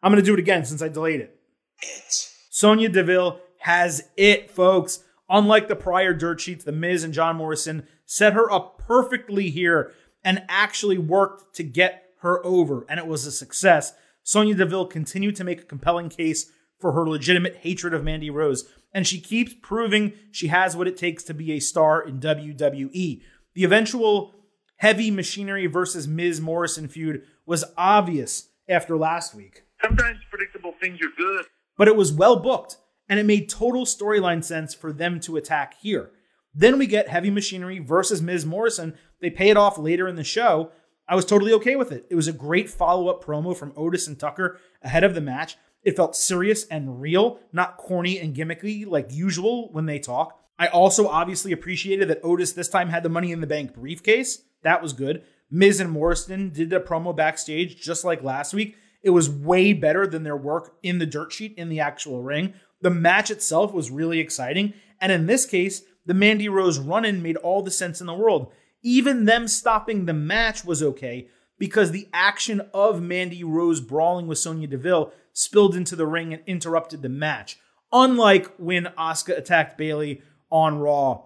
I'm going to do it again since I delayed it. It. Sonya Deville has it, folks. Unlike the prior dirt sheets, The Miz and John Morrison set her up perfectly here and actually worked to get her over, and it was a success. Sonya Deville continued to make a compelling case for her legitimate hatred of Mandy Rose, and she keeps proving she has what it takes to be a star in WWE. The eventual heavy machinery versus Miz Morrison feud was obvious after last week. Sometimes predictable things are good. But it was well booked, and it made total storyline sense for them to attack here. Then we get Heavy Machinery versus Miz Morrison. They pay it off later in the show. I was totally okay with it. It was a great follow up promo from Otis and Tucker ahead of the match. It felt serious and real, not corny and gimmicky like usual when they talk. I also obviously appreciated that Otis this time had the Money in the Bank briefcase. That was good. Miz and Morrison did a promo backstage just like last week. It was way better than their work in the dirt sheet in the actual ring. The match itself was really exciting. And in this case, the Mandy Rose run in made all the sense in the world. Even them stopping the match was okay because the action of Mandy Rose brawling with Sonya Deville spilled into the ring and interrupted the match. Unlike when Asuka attacked Bayley on Raw,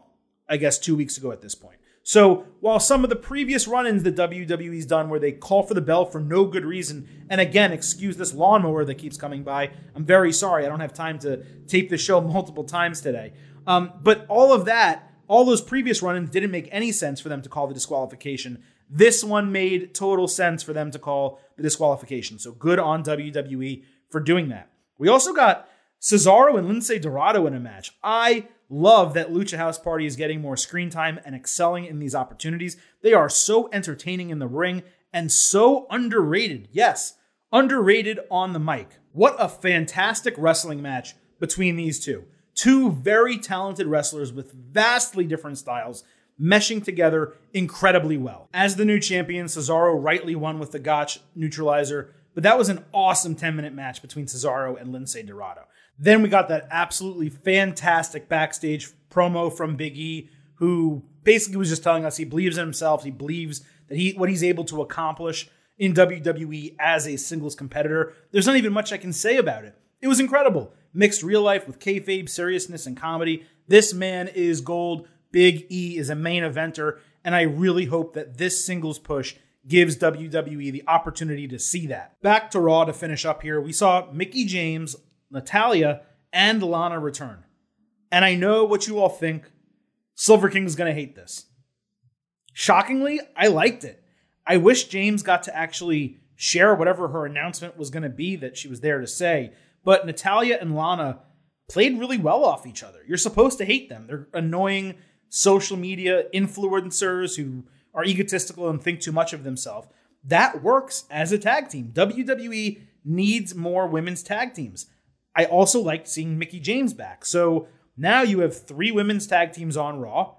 I guess two weeks ago at this point. So while some of the previous run-ins that WWE's done where they call for the bell for no good reason, and again, excuse this lawnmower that keeps coming by. I'm very sorry. I don't have time to tape the show multiple times today. Um, but all of that, all those previous run-ins didn't make any sense for them to call the disqualification. This one made total sense for them to call the disqualification. So good on WWE for doing that. We also got Cesaro and Lince Dorado in a match. I love that Lucha House Party is getting more screen time and excelling in these opportunities. They are so entertaining in the ring and so underrated. Yes, underrated on the mic. What a fantastic wrestling match between these two. Two very talented wrestlers with vastly different styles meshing together incredibly well. As the new champion, Cesaro rightly won with the Gotch neutralizer, but that was an awesome 10 minute match between Cesaro and Lince Dorado. Then we got that absolutely fantastic backstage promo from Big E, who basically was just telling us he believes in himself. He believes that he what he's able to accomplish in WWE as a singles competitor. There's not even much I can say about it. It was incredible. Mixed real life with kayfabe, seriousness, and comedy. This man is gold. Big E is a main eventer, and I really hope that this singles push gives WWE the opportunity to see that. Back to Raw to finish up here. We saw Mickie James Natalya, and Lana return. And I know what you all think. Silver King is going to hate this. Shockingly, I liked it. I wish James got to actually share whatever her announcement was going to be that she was there to say. But Natalya and Lana played really well off each other. You're supposed to hate them. They're annoying social media influencers who are egotistical and think too much of themselves. That works as a tag team. WWE needs more women's tag teams. I also liked seeing Mickie James back. So now you have three women's tag teams on Raw,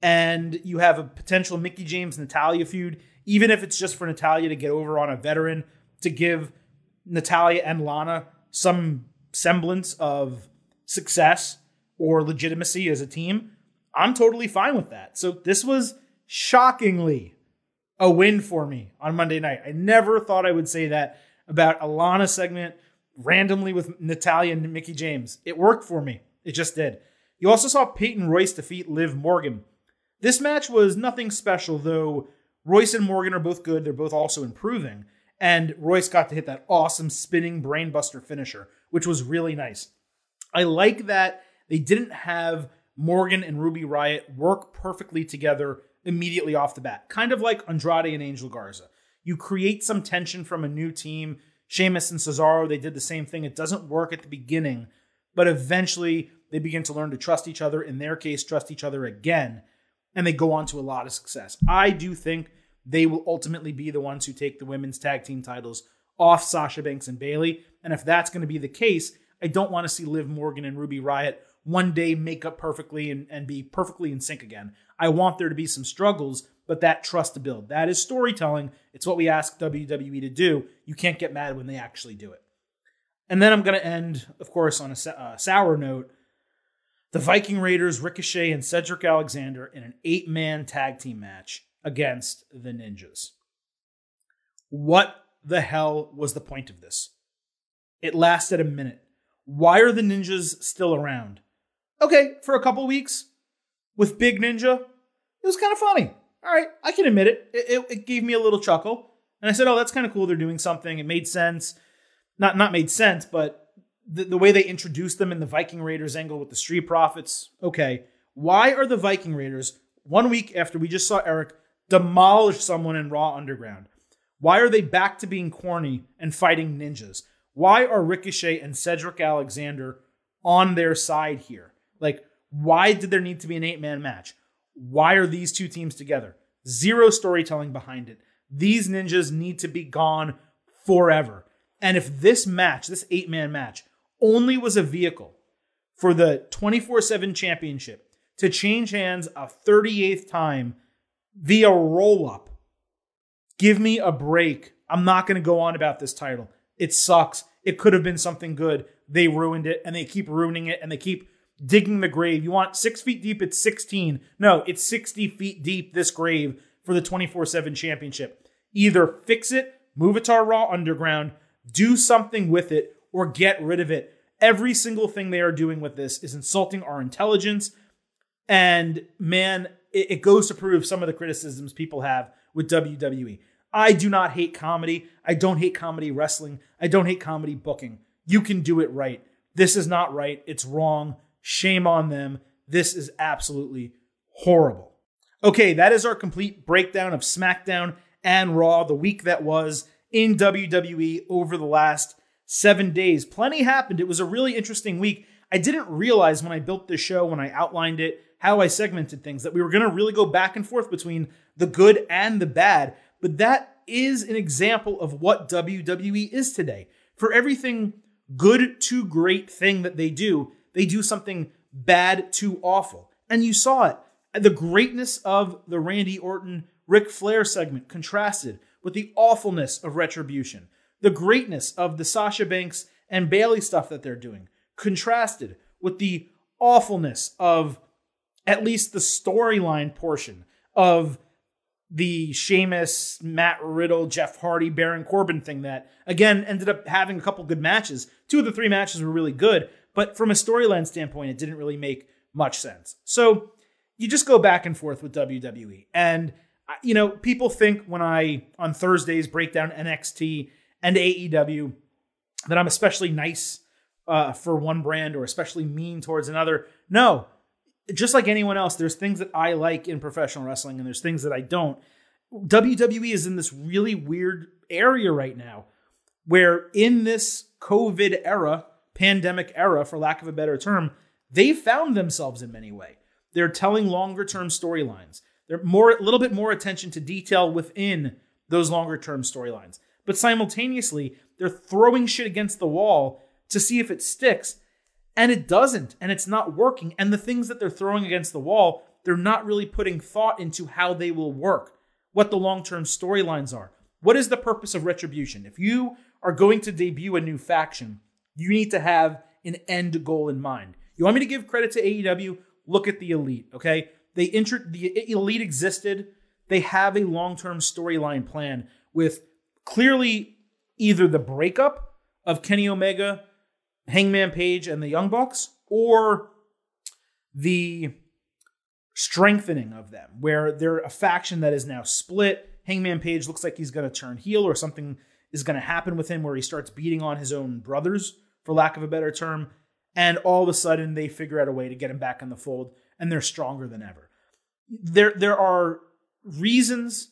and you have a potential Mickie James Natalya feud, even if it's just for Natalya to get over on a veteran to give Natalya and Lana some semblance of success or legitimacy as a team. I'm totally fine with that. So this was shockingly a win for me on Monday night. I never thought I would say that about a Lana segment randomly with Natalya and Mickie James. It worked for me. It just did. You also saw Peyton Royce defeat Liv Morgan. This match was nothing special, though Royce and Morgan are both good. They're both also improving. And Royce got to hit that awesome spinning brainbuster finisher, which was really nice. I like that they didn't have Morgan and Ruby Riott work perfectly together immediately off the bat, kind of like Andrade and Angel Garza. You create some tension from a new team Sheamus and Cesaro, they did the same thing. It doesn't work at the beginning, but eventually they begin to learn to trust each other. In their case, trust each other again, and they go on to a lot of success. I do think they will ultimately be the ones who take the women's tag team titles off Sasha Banks and Bayley. And if that's going to be the case, I don't want to see Liv Morgan and Ruby Riott one day make up perfectly and, and be perfectly in sync again. I want there to be some struggles, but that trust to build. That is storytelling. It's what we ask WWE to do. You can't get mad when they actually do it. And then I'm going to end, of course, on a uh, sour note. The Viking Raiders, Ricochet, and Cedric Alexander in an eight man tag team match against the Ninjas. What the hell was the point of this? It lasted a minute. Why are the Ninjas still around? Okay, for a couple weeks with Big Ninja, it was kind of funny all right, I can admit it. It, it, it gave me a little chuckle. And I said, oh, that's kind of cool. They're doing something. It made sense. Not not made sense, but the, the way they introduced them in the Viking Raiders angle with the Street Profits. Okay, why are the Viking Raiders, one week after we just saw Eric demolish someone in Raw Underground, why are they back to being corny and fighting ninjas? Why are Ricochet and Cedric Alexander on their side here? Like, why did there need to be an eight man match? Why are these two teams together? Zero storytelling behind it. These ninjas need to be gone forever. And if this match, this eight man match, only was a vehicle for the 24 7 championship to change hands a 38th time via roll up, give me a break. I'm not going to go on about this title. It sucks. It could have been something good. They ruined it and they keep ruining it and they keep digging the grave. You want six feet deep, it's 16. No, it's 60 feet deep, this grave for the 24 7 championship. Either fix it, move it to our Raw Underground, do something with it, or get rid of it. Every single thing they are doing with this is insulting our intelligence. And man, it, it goes to prove some of the criticisms people have with WWE. I do not hate comedy. I don't hate comedy wrestling. I don't hate comedy booking. You can do it right. This is not right. It's wrong. Shame on them. This is absolutely horrible. Okay, that is our complete breakdown of SmackDown and Raw, the week that was in WWE over the last seven days. Plenty happened. It was a really interesting week. I didn't realize when I built this show, when I outlined it, how I segmented things, that we were going to really go back and forth between the good and the bad. But that is an example of what WWE is today. For everything good to great thing that they do, they do something bad to awful. And you saw it. The greatness of the Randy Orton Ric Flair segment contrasted with the awfulness of Retribution. The greatness of the Sasha Banks and Bayley stuff that they're doing contrasted with the awfulness of at least the storyline portion of the Sheamus, Matt Riddle, Jeff Hardy, Baron Corbin thing that, again, ended up having a couple good matches. Two of the three matches were really good, but from a storyline standpoint, it didn't really make much sense. So you just go back and forth with WWE. And, you know, people think when I, on Thursdays, break down NXT and AEW, that I'm especially nice uh, for one brand or especially mean towards another. No, just like anyone else, there's things that I like in professional wrestling and there's things that I don't. WWE is in this really weird area right now where, in this COVID era, pandemic era, for lack of a better term, they found themselves in many ways. They're telling longer term storylines. They're more, a little bit more attention to detail within those longer term storylines. But simultaneously, they're throwing shit against the wall to see if it sticks and it doesn't, and it's not working. And the things that they're throwing against the wall, they're not really putting thought into how they will work, what the long term storylines are. What is the purpose of retribution? If you are going to debut a new faction, you need to have an end goal in mind. You want me to give credit to AEW? Look at the elite, okay? They intro- the elite existed. They have a long-term storyline plan with clearly either the breakup of Kenny Omega Hangman Page and the Young Bucks, or the strengthening of them, where they're a faction that is now split. Hangman Page looks like he's going to turn heel, or something is going to happen with him where he starts beating on his own brothers, for lack of a better term. And all of a sudden, they figure out a way to get him back in the fold, and they're stronger than ever. There, there are reasons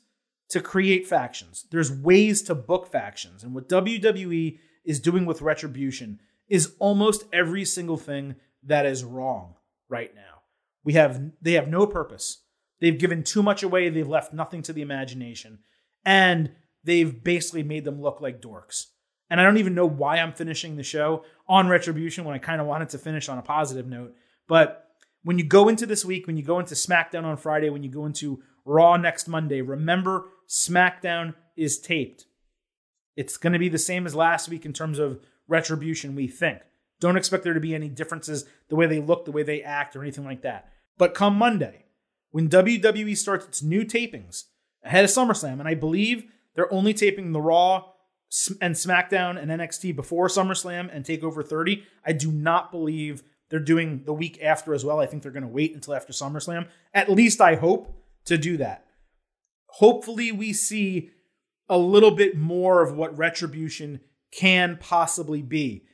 to create factions. There's ways to book factions, and what WWE is doing with Retribution is almost every single thing that is wrong right now. We have they have no purpose. They've given too much away, they've left nothing to the imagination, and they've basically made them look like dorks. And I don't even know why I'm finishing the show on retribution when I kind of wanted to finish on a positive note, but when you go into this week, when you go into SmackDown on Friday, when you go into Raw next Monday, remember SmackDown is taped. It's going to be the same as last week in terms of retribution we think. Don't expect there to be any differences the way they look, the way they act, or anything like that. But come Monday, when WWE starts its new tapings ahead of SummerSlam, and I believe they're only taping the Raw and SmackDown and NXT before SummerSlam and Takeover 30. I do not believe they're doing the week after as well. I think they're going to wait until after SummerSlam. At least I hope to do that. Hopefully, we see a little bit more of what Retribution can possibly be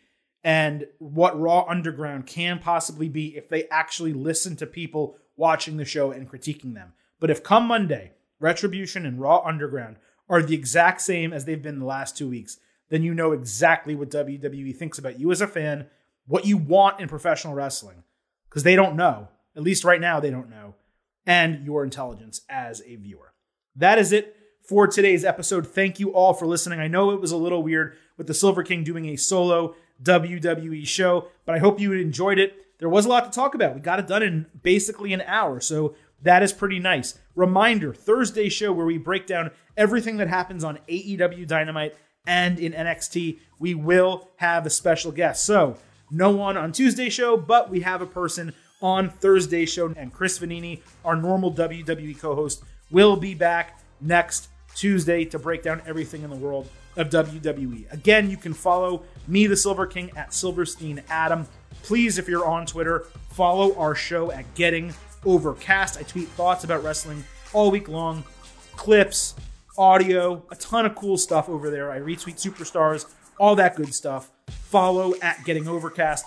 and what Raw Underground can possibly be if they actually listen to people watching the show and critiquing them. But if come Monday, Retribution and Raw Underground are the exact same as they've been the last two weeks, then you know exactly what WWE thinks about you as a fan, what you want in professional wrestling, because they don't know. At least right now, they don't know, and your intelligence as a viewer. That is it for today's episode. Thank you all for listening. I know it was a little weird with the Silver King doing a solo WWE show, but I hope you enjoyed it. There was a lot to talk about. We got it done in basically an hour, so that is pretty nice. Reminder Thursday show where we break down everything that happens on AEW Dynamite and in NXT. We will have a special guest. So, no one on Tuesday show, but we have a person on Thursday show. And Chris Vannini, our normal WWE co host, will be back next Tuesday to break down everything in the world of WWE. Again, you can follow me, the Silver King, at Silverstein Adam. Please, if you're on Twitter, follow our show at Getting Overcast. I tweet thoughts about wrestling all week long, clips, audio, a ton of cool stuff over there. I retweet superstars, all that good stuff. Follow at Getting Overcast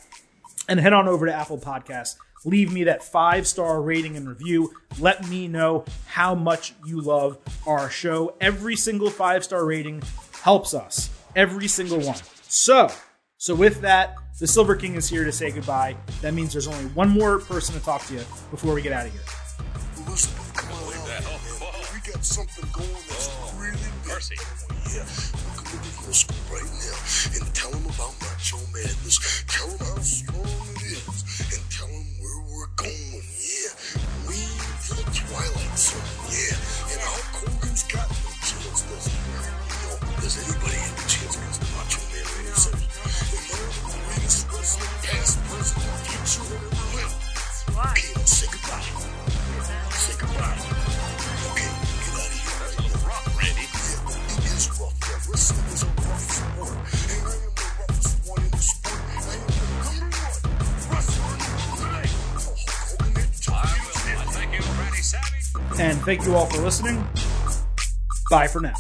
and head on over to Apple Podcasts. Leave me that five star rating and review. Let me know how much you love our show. Every single five star rating helps us. Every single one. So, so with that, the Silver King is here to say goodbye. That means there's only one more person to talk to you before we get out of here. Listen, come on out that. here, Oh, man. whoa. We got something going that's oh, really big. mercy. Oh, yeah. Look at the little school right now and tell them about Macho Madness. Tell them how strong it is and tell them where we're going. Yeah. We the Twilight Zone. Yeah. And Hulk Hogan's got no chance. Does he? No. Does anybody of the greatest wrestling past, present, and future that ever. Okay, say goodbye. Say goodbye. Okay, get out of here. That's a little Randy. Yeah, it is rough. Yeah, wrestling is a rough sport. And I am the roughest one in the sport. I am the number one wrestler today. Hulk Hogan, that took I will. I thank you, Randy Savage. And thank you all for listening. Bye for now.